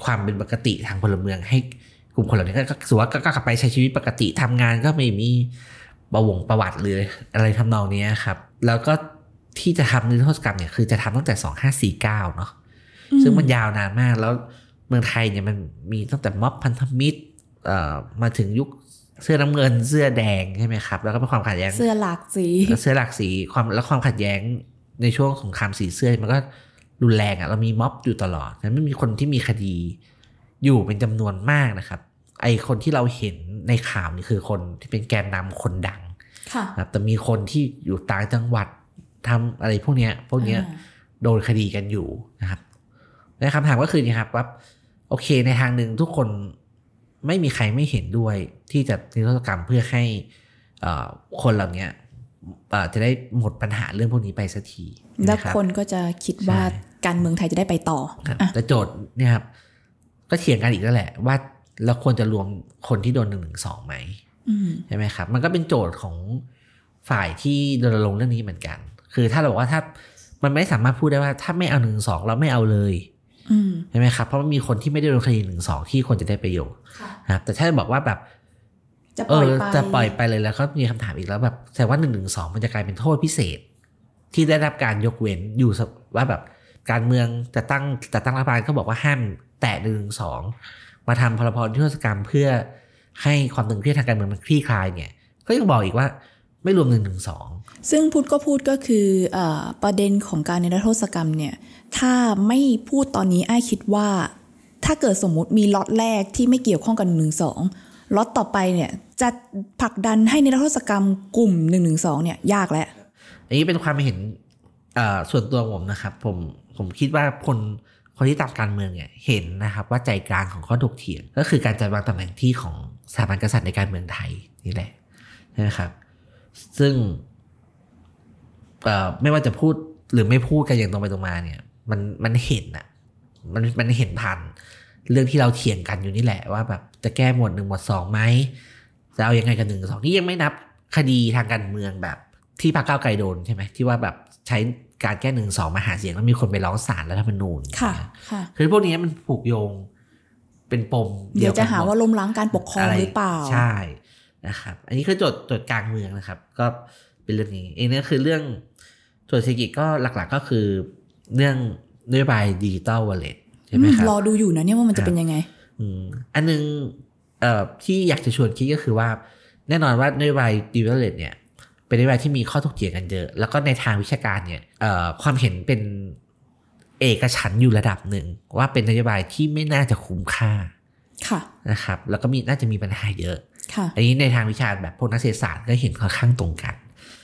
ความเป็นปกติทางพลเมืองให้กลุ่มคนเหล่านี้ก็ก็ถือว่าก็ก็กลับไปใช้ชีวิตปกติทำงานก็ไม่มีประวงประวัติเลยอะไรทำนองเนี้ยครับ แล้วก็ ที่จะทำนิรโทษกรรมเนี่ยคือจะทำตั้งแต่สองห้าสี่เก้าเนาะซึ่งมันยาวนานมากแล้วเมืองไทยเนี่ยมันมีตั้งแต่ม็อบพันธมิตรเอ่อมาถึงยุคเสื้อน้ำเงินเสื้อแดงใช่ไหมครับ แล้วก็เป็นความขัดแย้งเสื้อหลากสีเสื้อหลากสีความแล้วความขัดแย้งในช่วงสงครามสีเสื้อมันก็รุนแรงอะ่ะเรามีม็อบอยู่ตลอดนั้นไม่มีคนที่มีคดีอยู่เป็นจำนวนมากนะครับ ไอคนที่เราเห็นในข่าวนี่คือคนที่เป็นแกนนำคนดังค่ะนะครับแต่มีคนที่อยู่ต่างจังหวัด ทำอะไรพวกเนี้ย พวกเนี้ยอ่าโดนคดีกันอยู่นะครับและคำถามก็คือนี่ครับว่าโอเคในทางหนึ่งทุกคนไม่มีใครไม่เห็นด้วยที่จะนิรโทษกรรมเพื่อให้เอ่อคนเหล่านี้เอ่อจะได้หมดปัญหาเรื่องพวกนี้ไปสักทีแล้วะรับคนก็จะคิดว่าใช่การเมืองไทยจะได้ไปต่อครับอะแต่โจทย์เนี่ยครับ ก็เถียงกันอีกแล้วแหละ ว่าเราควรจะรวมคนที่โดนหนึ่งหนึ่งสองไหมอืมใช่ไหมครับ มันก็เป็นโจทย์ของฝ่ายที่รณรงค์เรื่องนี้เหมือนกัน คือถ้าเราบอกว่าถ้ามันไม่สามารถพูดได้ว่าถ้าไม่เอาหนึ่งสองเราไม่เอาเลยอืมใช่ไหมครับ เพราะมันมีคนที่ไม่ได้โดนคดีหนึ่งสองที่ควรจะได้ประโยชน์ค่ะนะครับ แต่ถ้าบอกว่าแบบจะเอปล่อยอไปจะปล่อยไปเลยแล้วก็มีคำถามอีกแล้วแบบแต่ว่าหนึ่งหนึ่งสองมันจะกลายเป็นโทษพิเศษ ที่ได้รับการยกเว้นอยู่สว่าแบบการเมืองจะตั้งจะตั้งรัฐบาลก็บอกว่าห้ามแตะหนึ่งหนึ่งสองมาทำพรบนิรโทษกรรมเพื่อให้ความตึงเครียดทางการเมืองมันคลี่คลายเนี่ย ก็ยังบอกอีกว่าไม่รวมหนึ่งหนึ่งสอง ซึ่งพุทธก็พูดก็คืออประเด็นของการในิรโทษกรรมเนี่ย ถ้าไม่พูดตอนนี้ไอ้ายคิดว่า ถ้าเกิดสมมุติมีล็อตแรกที่ไม่เกี่ยวข้องกันหนึ่งสองล็อตต่อไปเนี่ยจะผลักดันให้ในิรโทษกรรมกลุ่ม1นึเนี่ยยากแล้วอันนี้เป็นความเห็นส่วนตัวผมนะครับ ผมผมคิดว่าคนคนที่ตามการเมืองเนี่ยเห็นนะครับว่าใจกลางของข้อถกเถียง ก็คือการจัดวางตำแหน่งที่ของสถาบันกษัตริย์ในการเมืองไทยนี่แหละนะครับ ซึ่ง ไม่ว่าจะพูดหรือไม่พูดกันอย่างตรงไปตรงมาเนี่ย มันมันเห็นอะมันมันเห็นผ่านเรื่องที่เราเถียงกันอยู่นี่แหละว่าแบบจะแก้หมวดหนึ่งหมวดสองไหมจะเอายังไงกับหนึ่งสองนี่ยังไม่นับคดีทางการเมืองแบบ ที่พรรคก้าวไกลโดนใช่ไหมที่ว่าแบบใช้การแก้หนึ่งสองมาหาเสียงแล้วมีคนไปร้องศาลแล้วรัฐธรรมนูญค่ะค่ะ คือพวกนี้มันผูกโยงเป็นปม เดี๋ยวจะกันหาดว่าล้มล้างการปกครองหรือเปล่า ใช่นะครับ อันนี้คือโจทย์โจทย์กลางเมืองนะครับ ก็ เป็นเรื่องนี้เองนี่คือเรื่องโจทย์เศรษฐกิจก็หลักๆก็คือเรื่องนโยบายดิจิตอลวอลเล็ตใช่ไหมครับรอดูอยู่นะเนี่ยว่ามันจะเป็นยังไงอืมอันหนึงเอ่อที่อยากจะชวนคิดก็คือว่า แน่นอนว่านโยบายดิจิทัลเลเนี่ยเป็นนโยบายที่มีข้อถกเถียงกันเยอะ แล้วก็ในทางวิชาการเนี่ยเอ่อความเห็นเป็นเอกฉันท์อยู่ระดับหนึ่ง ว่าเป็นนโยบายที่ไม่น่าจะคุ้มค่าค่ะนะครับ แล้วก็มีน่าจะมีปัญหาเยอะค่ะอันนี้ในทางวิชาแบบพวกนักเศรษฐศาสตร์ก็เห็นค่อนข้างตรงกัน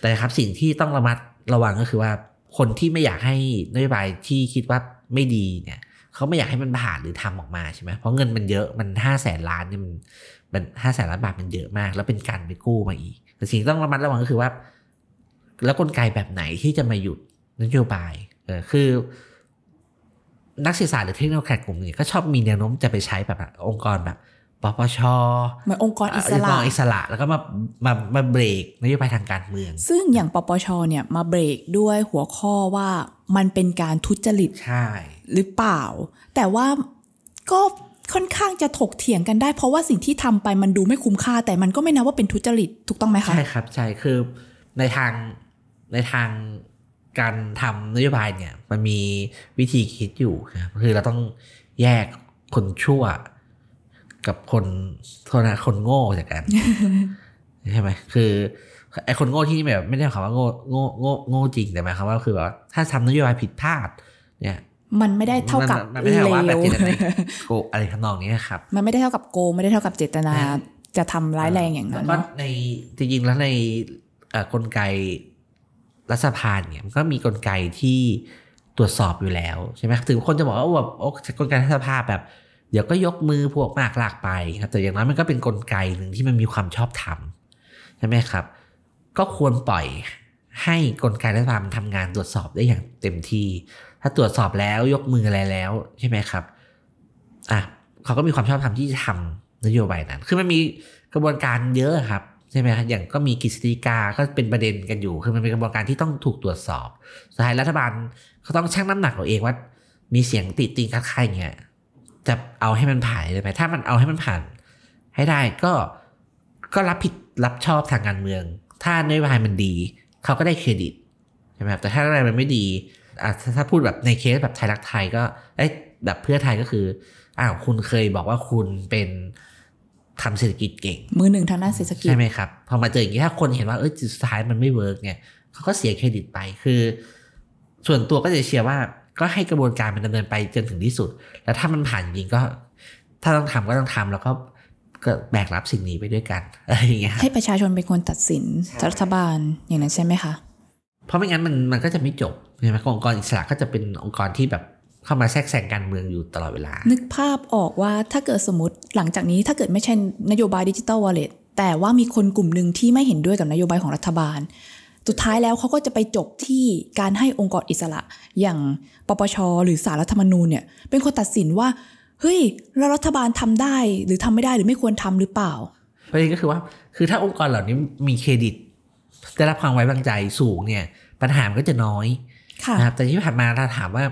แต่ครับสิ่งที่ต้องระมัดระวังก็คือว่าคนที่ไม่อยากให้นโยบายที่คิดว่าไม่ดีเนี่ยเขาไม่อยากให้มันผ่านหรือทำออกมาใช่ไหมเพราะเงินมันเยอะมันห้าแสนล้านเนี่ยมันมันห้าแสนล้านบาทมันเยอะมาก แล้วเป็นการไปกู้มาอีกแต่สิ่งต้องระมัดระวังก็คือว่า แล้วกลไกแบบไหนที่จะมาหยุดนโยบายเออคือ นักศึกษาหรือเทคโนโลยีกลุ่มนี้ก็ชอบมีแนวโน้มจะไปใช้แบบองค์กรแบบ ปปชเหมือนองค์กรอิสองค์ระกรอิสระ แล้วก็มามามาเบรกนโยบายทางการเมือง ซึ่งอย่างปปชเนี่ยมาเบรกด้วยหัวข้อว่ามันเป็นการทุจริตใช่หรือเปล่า แต่ว่าก็ค่อนข้างจะถกเถียงกันได้ เพราะว่าสิ่งที่ทำไปมันดูไม่คุ้มค่า แต่มันก็ไม่นับว่าเป็นทุจริตถูกต้องไหมคะใช่ครับใช่คือในทางในทางการทำนโยบายเนี่ย มันมีวิธีคิดอยู่ครับคือเราต้องแยกคนชั่ว กับคนโทษนะคนโง่จากกันใช่ไหมคือไอ้คนโง่ที่นี่แบบไม่ได้หมายความว่าโง่โง่โง่โง่จริงแต่หมายความว่าคือแบบว่าถ้าทำนโยบายผิดพลาด เนี่ย มันไม่ได้เท่ากับมันไม่ได้เลว่าแบบวเจตนาโกอะไรทำนองนี้ครับ มันไม่ได้เท่ากับโกงไม่ได้เท่ากับเจตนานะจะทำร้ายแรงอย่างนั้นแล้วก็เนาะในจริงๆแล้วในเอ่อกลไกรัฐสภาเนี่ยมันก็มีกลไกที่ตรวจสอบอยู่แล้วใช่ไหมถึงคนจะบอกว่าแบบโอ้กลไกรัฐสภาแบบ เดี๋ยวก็ยกมือพวกมากลากไปครับแต่อย่างน้อยมันก็เป็นกลไกหนึ่งที่มันมีความชอบธรรมใช่ไหมครับ ก็ควรปล่อยให้กลไกรัฐสภามันทำงานตรวจสอบได้อย่างเต็มที่ ถ้าตรวจสอบแล้วยกมืออะไรแล้วใช่ไหมครับอะเขาก็มีความชอบธรรมที่จะทำนโยบายนั้น คือมันมีกระบวนการเยอะครับใช่ไหมครับอย่างก็มีกฤษฎีกาก็เป็นประเด็นกันอยู่คือมันเป็นกระบวนการที่ต้องถูกตรวจสอบสุดท้ายรัฐบาลเขาต้องชั่งน้ำหนักเอาเองว่า มีเสียงติดติงคัดค้านอย่างเงี้ย จะเอาให้มันผ่านได้ไหมถ้ามันเอาให้มันผ่าน ให้ได้ก็ก็รับผิดรับชอบทางการเมือง ถ้านโยบายมันดี เขาก็ได้เครดิตใช่ไหมครับแต่ถ้าอะไรมันไม่ดีอะถ้าถ้าพูดแบบในเคสแบบไทยรักไทยก็เอ้ยแบบเพื่อไทยก็คืออ้าวคุณเคยบอกว่าคุณเป็นทำเศรษฐกิจเก่ง มือหนึ่งทางด้านเศรษฐกิจใช่ไหมครับพอมาเจออย่างนี้ถ้าคนเห็นว่าเออสุดท้ายมันไม่ work เนี่ยเขาก็เสียเครดิตไปคือ ส่วนตัวก็จะเชียร์ว่า ก็ให้กระบวนการมันดำเนินไปจนถึงที่สุด แล้วถ้ามันผ่านจริงก็ ถ้าต้องทำก็ต้องทำแล้วก็ก็แบกรับสิ่งนี้ไปด้วยกันอะไรอย่างเงี้ยครับให้ประชาชนเป็นคนตัดสินรัฐบาลอย่างนั้นใช่ไหมคะ เพราะไม่งั้นมันมันก็จะไม่จบใช่ไหมองค์กรอิสระก็จะเป็นองค์กรที่แบบเข้ามาแทรกแซงการเมืองอยู่ตลอดเวลา นึกภาพออกว่าถ้าเกิดสมมติหลังจากนี้ถ้าเกิดไม่ใช่นโยบายดิจิตอลวอลเล็ตแต่ว่ามีคนกลุ่มหนึ่งที่ไม่เห็นด้วยกับนโยบายของรัฐบาล สุดท้ายแล้วเขาก็จะไปจบที่การให้องค์กรอิสระ อย่างปปช หรือสารรัฐธรรมนูญเนี่ยเป็นคนตัดสินว่าเฮ้ยแล้วรัฐบาลทำได้หรือทำไม่ได้หรือไม่ควรทำหรือเปล่าประเด็นก็คือว่าคือถ้าองค์กรเหล่านี้มีเครดิตได้รับความไว้วางใจสูงเนี่ย ปัญหามันก็จะน้อยค่ะนะครับแต่ที่ผ่านมาถ้าถามว่า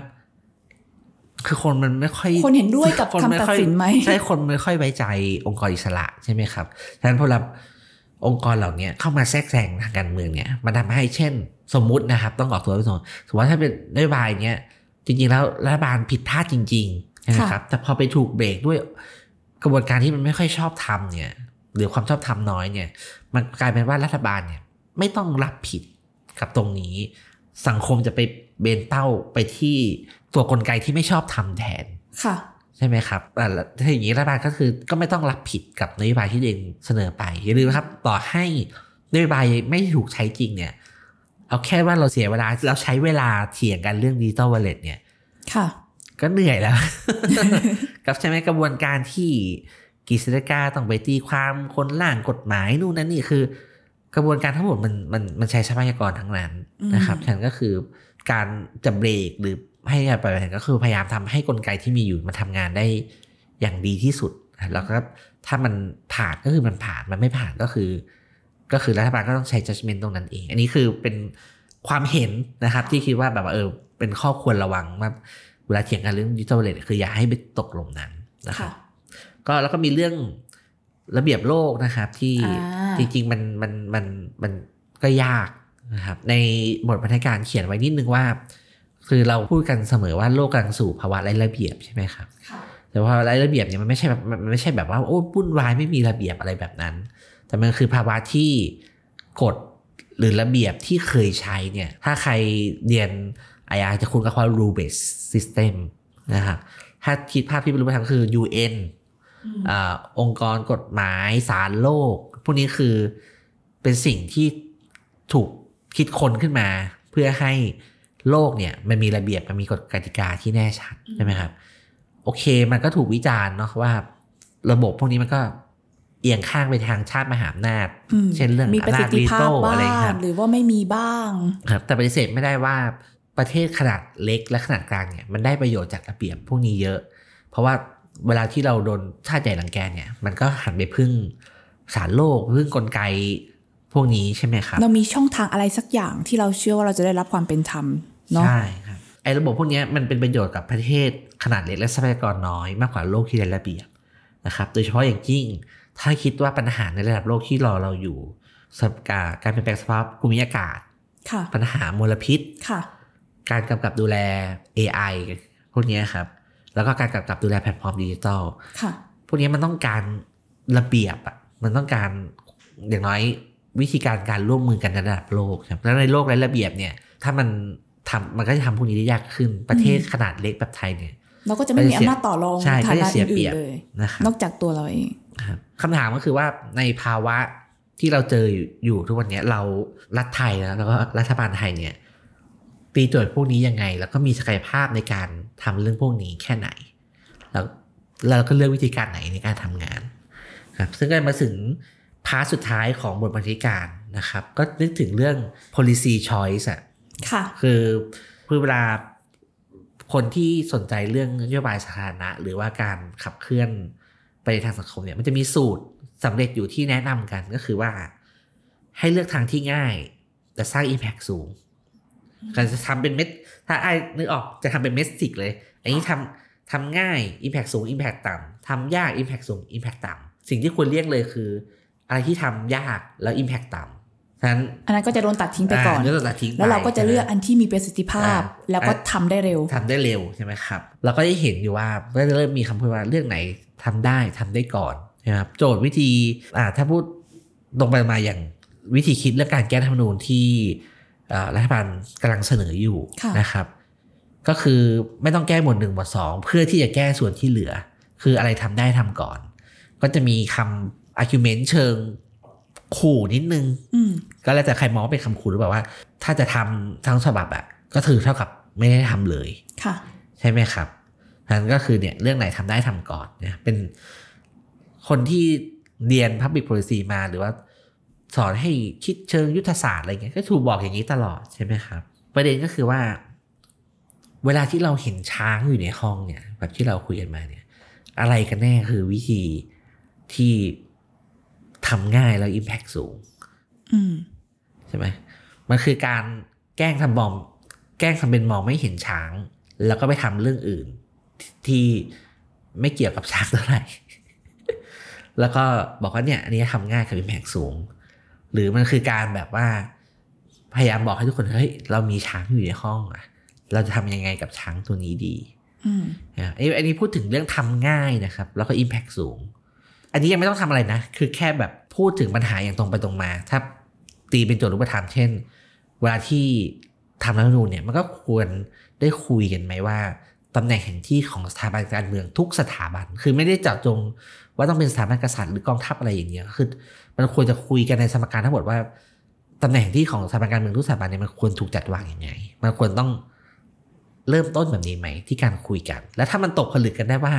คือคนมันไม่ค่อย คนเห็นด้วยกับคนคำตัดสินไหมใช่คนไม่ค่อยไว้ใจองค์กรอิสระใช่ไหมครับฉะนั้นพอเรา องค์กรเหล่านี้เข้ามาแทรกแซงทางการเมืองเนี่ยมันทำให้เช่น สมมุตินะครับ ต้องออกตัวไว้ก่อนสมมติว่าถ้าเป็นนโยบายเนี้ยจริงๆแล้วรัฐบาลผิดพลาดจริงๆใช่ไหมครับแต่พอไปถูกเบรกด้วยกระบวนการที่มันไม่ค่อยชอบทำเนี่ย หรือความชอบธรรมน้อยเนี่ย มันกลายเป็นว่ารัฐบาลเนี่ย ไม่ต้องรับผิดกับตรงนี้ สังคมจะไปเบนเป้าไปที่ตัวกลไกที่ไม่ชอบทำแทนค่ะใช่ไหมครับอ่าแล้วถ้าอย่างนี้รัฐบาลก็คือก็ไม่ต้องรับผิดกับนโยบายที่ตัวเองเสนอไปอย่าลืมนะครับ ต่อให้นโยบายไม่ถูกใช้จริงเนี่ย เอาแค่ว่าเราเสียเวลาเราใช้เวลาเถียงกันเรื่องดิจิตอลวอลเล็ตเนี่ย ค่ะ ก็เหนื่อยแล้ว กับใช่ไหมกระบวนการที่กิจกาต้องไปตีความคนร่างกฎหมายนู่นนั่นนี่คือ กระบวนการทั้งหมดมันมันมันใช้ทรัพยากรทั้งนั้นนะครับอืมฉะนั้นก็คือการจะเบรกหรือ ให้การปล่อยผ่านก็คือพยายามทำให้กลไกที่มีอยู่มันทำงานได้อย่างดีที่สุด แล้วก็ถ้ามันผ่านก็คือมันผ่านมันไม่ผ่านก็คือ ก็คือรัฐบาลก็ต้องใช้ judgment ตรงนั้นเอง อันนี้คือเป็นความเห็นนะครับที่คิดว่าแบบว่าเออเป็นข้อควรระวังว่าเวลาเถียงกันเรื่องดิจิทัลเลทคืออย่าให้ไปตกหลุมนั้นนะครับค่ะก็แล้วก็มีเรื่องระเบียบโลกนะครับที่อ่าจริง ๆ มันมันมันมันก็ยากนะครับในบทบรรณาการเขียนไว้นิดนึงว่า คือเราพูดกันเสมอว่าโลกกำลังสู่ภาวะไร้ระเบียบใช่ไหมครับค่ะแต่ว่าไร้ระเบียบเนี่ยมันไม่ใช่แบบมันไม่ใช่แบบว่าโอ้วุ่นวายไม่มีระเบียบอะไรแบบนั้น แต่มันคือภาวะที่กฎหรือระเบียบที่เคยใช้เนี่ย ถ้าใครเรียน IR จะคุ้นกับคำว่า rule based system นะครับถ้าคิดภาพที่เป็นรูปธรรมคือ UN อ่าองค์กรกฎหมายศาลโลก พวกนี้คือเป็นสิ่งที่ถูกคิดค้นขึ้นมา เพื่อให้ โลกเนี่ยมันมีระเบียบมันมีกฎกติกาที่แน่ชัดใช่ไหมครับ โอเค มันก็ถูกวิจารณ์เนาะว่า ระบบพวกนี้มันก็เอียงข้างไปทางชาติมหาอำนาจอืมเช่นเรื่องมีประสิทธิภาพอำนจวีโต้บ้าอะไรงครับหรือว่าไม่มีบ้างครับ แต่ปฏิเสธไม่ได้ว่าประเทศขนาดเล็กและขนาดกลางเนี่ยมันได้ประโยชน์จากระเบียบพวกนี้เยอะ เพราะว่าเวลาที่เราโดนชาติใหญ่รังแกเนี่ย มันก็หันไปพึ่งสารโลกพึ่งกลไกพวกนี้ใช่ไหมครับ เรามีช่องทางอะไรสักอย่างที่เราเชื่อว่าเราจะได้รับความเป็นธรรม เนาะใช่ครับไอ้ระบบพวกเนี้ยมันเป็นประโยชน์กับประเทศขนาดเล็กและทรัพยากรน้อยมากกว่าโลกที่ไร้ระเบียบนะครับ โดยเฉพาะอย่างยิ่งถ้าคิดว่าปัญหาในระดับโลกที่รอเราอยู่สภาพอากาศการเปลี่ยนแปลงสภาพภูมิอากาศค่ะปัญหามลพิษค่ะการกำกับดูแล AI พวกเนี้ยครับ แล้วก็การกำกับดูแลแพลตฟอร์มดิจิทัลค่ะพวกนี้มันต้องการระเบียบอะมันต้องการอย่างน้อยวิธีการการร่วมมือกันในระดับโลกครับแล้วในโลกไร้ระเบียบเนี่ย ถ้ามัน ทำมันก็จะทำพวกนี้ได้ยากขึ้นประเทศขนาดเล็กแบบไทยเนี่ย เราก็จะไม่มีอำนาจต่อรองใช่ฐาก็จะนะเสียเปอื่รีนยบๆเลยนะครับนอกจากตัวเราเองครับคำถามก็คือว่าในภาวะที่เราเจออยู่อยู่ทุกวันเนี้ยเรารัฐไทยแล้วแล้วก็รัฐบาลไทยเนี่ยตีโจทย์พวกนี้ยังไง แล้วก็มีศักยภาพในการทำเรื่องพวกนี้แค่ไหน แล้วเราก็เลือกวิธีการไหนในการทำงานครับซึ่งก็มาถึงพาร์ทสุดท้ายของบทบรรณาธิการนะครับ ก็นึกถึงเรื่อง policy choice อะ ค่ะคือคือเวลาคนที่สนใจเรื่องนโยบายสาธารณะ หรือว่าการขับเคลื่อนไปทางสังคมเนี่ย มันจะมีสูตรสำเร็จอยู่ที่แนะนำกันก็คือว่า ให้เลือกทางที่ง่าย แต่สร้าง Impact สูงการจะทำเป็นเม็ด ถ้าไอ้นึกออกจะทำเป็นเม็ดสิกเลย อันนี้ทำทำง่าย Impact สูง Impact ต่ำทำยาก Impact สูง Impact ต่ำสิ่งที่ควรเลี่ยงเลยคือ อะไรที่ทำยากแล้ว Impact ต่ำ นั้นอันนั้นก็จะโดนตัดทิ้งไปก่อนาเลือกตัดทิ้งไปแล้วเราก็จะเลือกอันที่มีประสิทธิภาพอ่าแล้วก็ทำได้เร็วทำได้เร็วใช่ไหมครับเราก็ได้เห็นอยู่ว่าก็จะเริ่มมีคำพูดว่าเรื่องไหนทำได้ทำได้ก่อนนะครับโจทย์วิธีอ่าถ้าพูดตรงไปมาอย่างวิธีคิดเรื่องการแก้รัฐธรรมนูญที่อ่ารัฐบาลกำลังเสนออยู่ค่ะนะครับ ก็คือไม่ต้องแก้หมวดหนึ่งหมวดสองเพื่อที่จะแก้ส่วนที่เหลือ คืออะไรทำได้ทำก่อน ก็จะมีคำ argument เชิง ขู่นิดนึงอืมก็แล้วแต่ใครมองว่าเป็นคำขู่หรือเปล่าว่า ถ้าจะทำทั้งฉบับอะก็ถือเท่ากับไม่ได้ทำเลยค่ะ ใช่ไหมครับนั้นก็คือเนี่ยเรื่องไหนทำได้ทำก่อนเนี่ยเป็นคนที่เรียน Public Policy มาหรือว่าสอนให้คิดเชิงยุทธศาสตร์อะไรเงี้ยก็ถูกบอกอย่างนี้ตลอดใช่ไหมครับ ประเด็นก็คือว่า เวลาที่เราเห็นช้างอยู่ในห้องเนี่ย แบบที่เราคุยกันมาเนี่ย อะไรกันแน่คือวิธีที่ ทำง่ายแล้ว Impact สูงอืมใช่ไหมมันคือการแกล้งทำบอม แกล้งทำเป็นมองไม่เห็นช้าง แล้วก็ไปทำเรื่องอื่น ที่ไม่เกี่ยวกับช้างเท่าไหร่ แล้วก็บอกว่าเนี่ย อันนี้ทำง่ายกับ impact สูง หรือมันคือการแบบว่า พยายามบอกให้ทุกคนเฮ้ยเรามีช้างอยู่ในห้องอะเราจะทำยังไงกับช้างตัวนี้ดีอืมนะอันนี้อันนี้พูดถึงเรื่องทำง่ายนะครับ แล้วก็ Impact สูง อันนี้ยังไม่ต้องทำอะไรนะ คือแค่แบบพูดถึงปัญหาอย่างตรงไปตรงมา ถ้าตีเป็นโจทย์รูปธรรมเช่น เวลาที่ทำรัฐธรรมนูญเนี่ยมันก็ควรได้คุยกันไหมว่าตำแหน่งแห่งที่ของสถาบันการเมืองทุกสถาบัน คือไม่ได้เจาะจงว่าต้องเป็นสถาบันกษัตริย์หรือกองทัพอะไรอย่างเงี้ยคือมันควรจะคุยกันในสมการทั้งหมดว่าตำแหน่งที่ของสถาบันการเมืองทุกสถาบันเนี่ยมันควรถูกจัดวางยังไง มันควรต้องเริ่มต้นแบบนี้ไหมที่การคุยกัน แล้วถ้ามันตกผลึกกันได้ว่า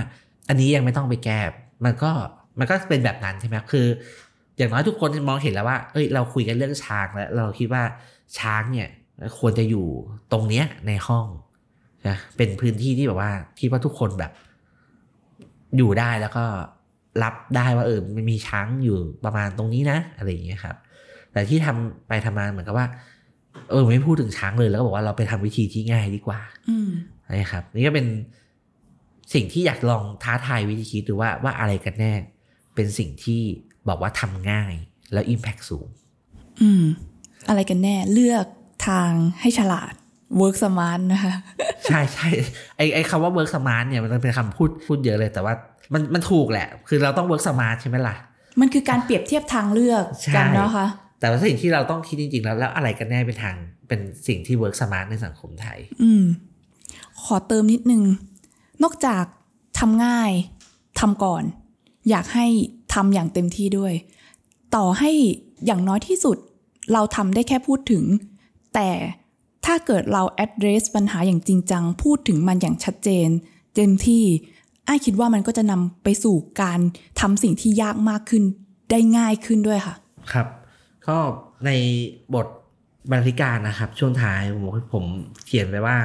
อันนี้ยังไม่ต้องไปแก้มันก็ มันก็เป็นแบบนั้นใช่ไหมคือ อย่างน้อยทุกคนมองเห็นแล้วว่า เอ้ย เราคุยกันเรื่องช้างแล้ว เราคิดว่าช้างเนี่ย ควรจะอยู่ตรงเนี้ยในห้องนะเป็นพื้นที่ที่แบบว่าคิดว่าทุกคนแบบ อยู่ได้แล้วก็รับได้ว่าเออมันมีช้างอยู่ประมาณตรงนี้นะอะไรอย่างเงี้ยครับ แต่ที่ทำไปทำมาเหมือนกับว่า เออไม่พูดถึงช้างเลยแล้วก็บอกว่าเราไปทำวิธีที่ง่ายดีกว่า อืมนะครับ นี่ก็เป็นสิ่งที่อยากลองท้าทายวิธีคิดดูว่าว่าอะไรกันแน่ เป็นสิ่งที่บอกว่าทำง่ายแล้ว Impact สูง อืม อะไรกันแน่เลือกทางให้ฉลาด work smart นะคะ ใช่ใช่ไอไอคำว่า work smart เนี่ยมันเป็นคำพูดพูดเยอะเลยแต่ว่ามันมันถูกแหละ คือเราต้อง work smart ใช่ไหมล่ะ มันคือการเปรียบเทียบทางเลือกใช่กันเนาะคะ แต่ว่าสิ่งที่เราต้องคิดจริง ๆ แล้วแล้วอะไรกันแน่เป็นทางเป็นสิ่งที่ work smart ในสังคมไทย อืม ขอเติมนิดนึง นอกจากทำง่ายทำก่อน อยากให้ทำอย่างเต็มที่ด้วย ต่อให้อย่างน้อยที่สุดเราทำได้แค่พูดถึง แต่ถ้าเกิดเรา address ปัญหาอย่างจริงจัง พูดถึงมันอย่างชัดเจน เต็มที่ไอ้ายคิดว่ามันก็จะนำไปสู่การทำสิ่งที่ยากมากขึ้น ได้ง่ายขึ้นด้วยค่ะ ครับ ก็ในบทบรรณาธิการนะครับ ช่วงท้ายผมผมเขียนไว้ว่า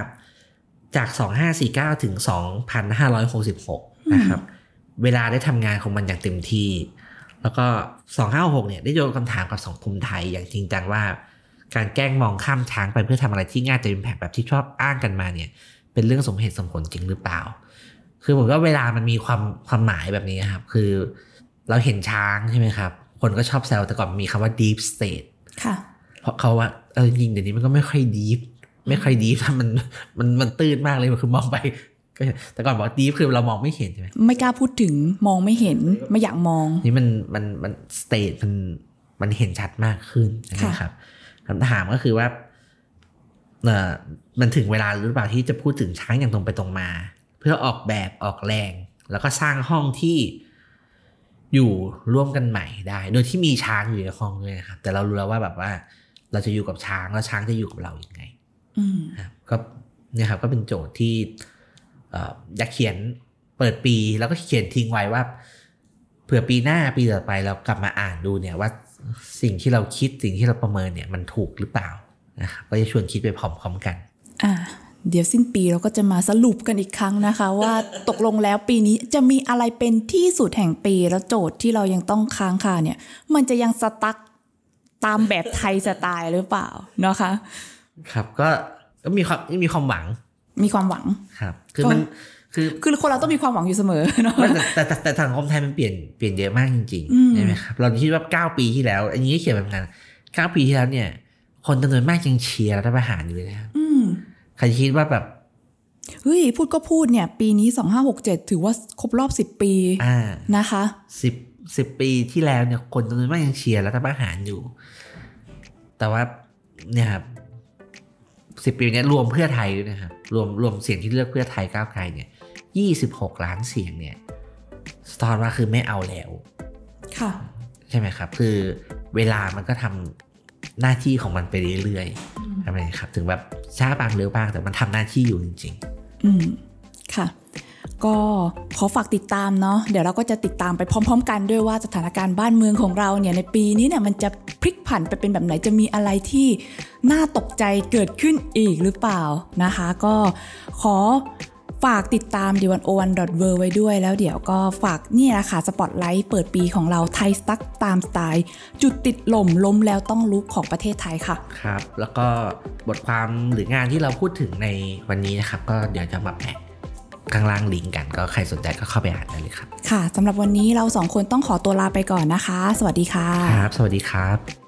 จาก 2549 ถึง 2566 นะครับ เวลาได้ทำงานของมันอย่างเต็มที่ แล้วก็ 256เนี่ยได้โยนคำถามกับสังคมไทยอย่างจริงจังว่า การแกล้งมองข้ามช้างไปเพื่อทำอะไรที่ง่ายจะเป็นแผกแบบที่ชอบอ้างกันมาเนี่ย เป็นเรื่องสมเหตุสมผลจริงหรือเปล่า คือผมว่าเวลามันมีความความหมายแบบนี้ครับ คือเราเห็นช้างใช่ไหมครับ คนก็ชอบแซวแต่ก่อนมีคำว่า deep state ค่ะเพราะเขาว่าเออจริงเดี๋ยวนี้มันก็ไม่ค่อยดีฟไม่ค่อยดีฟถ้ามันมันมันตื้นมากเลยมันคือมองไป ก็แต่ก่อนบอกดีฟคือเรามองไม่เห็นใช่ไหมไม่กล้าพูดถึงมองไม่เห็นไม่อยากมอง นี่มันมันมันสเตทมันมันเห็นชัดมากขึ้นนะครับคำถามก็คือว่าเออมันถึงเวลาหรือเปล่าที่จะพูดถึงช้างอย่างตรงไปตรงมา เพื่อออกแบบออกแรง แล้วก็สร้างห้องที่อยู่ร่วมกันใหม่ได้ โดยที่มีช้างอยู่ในห้องด้วยนะครับ แต่เรารู้แล้วว่าแบบว่า เราจะอยู่กับช้างแล้วช้างจะอยู่กับเราอย่างไงอืมนะครับก็เนี่ยครับ ก็เป็นโจทย์ที่เอ่ออยากเขียนเปิดปีแล้วก็เขียนทิ้งไว้ว่า เผื่อปีหน้าปีต่อไปเรากลับมาอ่านดูเนี่ยว่าสิ่งที่เราคิดสิ่งที่เราประเมินเนี่ยมันถูกหรือเปล่านะครับก็จะชวนคิดไปพร้อมๆกัน อ่า เดี๋ยวสิ้นปีเราก็จะมาสรุปกันอีกครั้งนะคะ ว่าตกลงแล้วปีนี้จะมีอะไรเป็นที่สุดแห่งปีแล้วโจทย์ที่เรายังต้องค้างคาเนี่ย มันจะยังสตั๊กตามแบบไทยสไตล์หรือเปล่านะคะ ครับก็ก็มีความมีความหวัง มีความหวังครับ คือก็มันคือคือคนเราต้องมีความหวังอยู่เสมอเนาะไม่แต่แต่แต่แต่สังคมไทยมันเปลี่ยนเปลี่ยนเยอะมากจริงอืมๆใช่ไหมครับเราคิดว่าเก้าปีที่แล้ว อันนี้ก็เขียนแบบนั้นเก้าปีที่แล้วเนี่ย คนจำนวนมากยังเชียร์รัฐประหารอยู่เลยนะครับอืมใครคิดว่าแบบเฮ้ยพูดก็พูดเนี่ย ปีนี้2567ถือว่าครบรอบ10ปีอ่านะคะสิบสิบปีที่แล้วเนี่ย คนจำนวนมากยังเชียร์รัฐประหารอยู่ แต่ว่าเนี่ยครับสิบปีเนี้ยรวมเพื่อไทยด้วยนะครับ รวมรวมเสียงที่เลือกเพื่อไทยก้าวไกลเนี่ยยี่สิบหกล้านเสียงเนี่ยสตอนว่าคือไม่เอาแล้ว ค่ะ ใช่ไหมครับ คือเวลามันก็ทำหน้าที่ของมันไปเรื่อยๆใช่ไหมครับ ถึงแบบช้าบางเร็วบ้างแต่มันทำหน้าที่อยู่จริงอืมค่ะ ก็ขอฝากติดตามเนาะเดี๋ยวเราก็จะติดตามไปพร้อม ๆ กันด้วยว่าสถานการณ์บ้านเมืองของเราเนี่ยในปีนี้เนี่ยมันจะพลิกผันไปเป็นแบบไหนจะมีอะไรที่น่าตกใจเกิดขึ้นอีกหรือเปล่านะคะ ก็ขอฝากติดตาม d 1 0 1 w o r ไว้ด้วยแล้วเดี๋ยวก็ฝากนี่แหละค่ะสปอตไลท์เปิดปีของเราไทยสตั๊กตามสไตล์ จุดติดหล่มล้มแล้วต้องลุกของประเทศไทยค่ะ ครับ แล้วก็บทความหรืองานที่เราพูดถึงในวันนี้นะครับ ก็เดี๋ยวจะมาแปะ ข้างล่างลิงก์กันก็ใครสนใจก็เข้าไปอ่านได้เลยครับ ค่ะสำหรับวันนี้เราสองคนต้องขอตัวลาไปก่อนนะคะ สวัสดีค่ะ ครับ สวัสดีครับ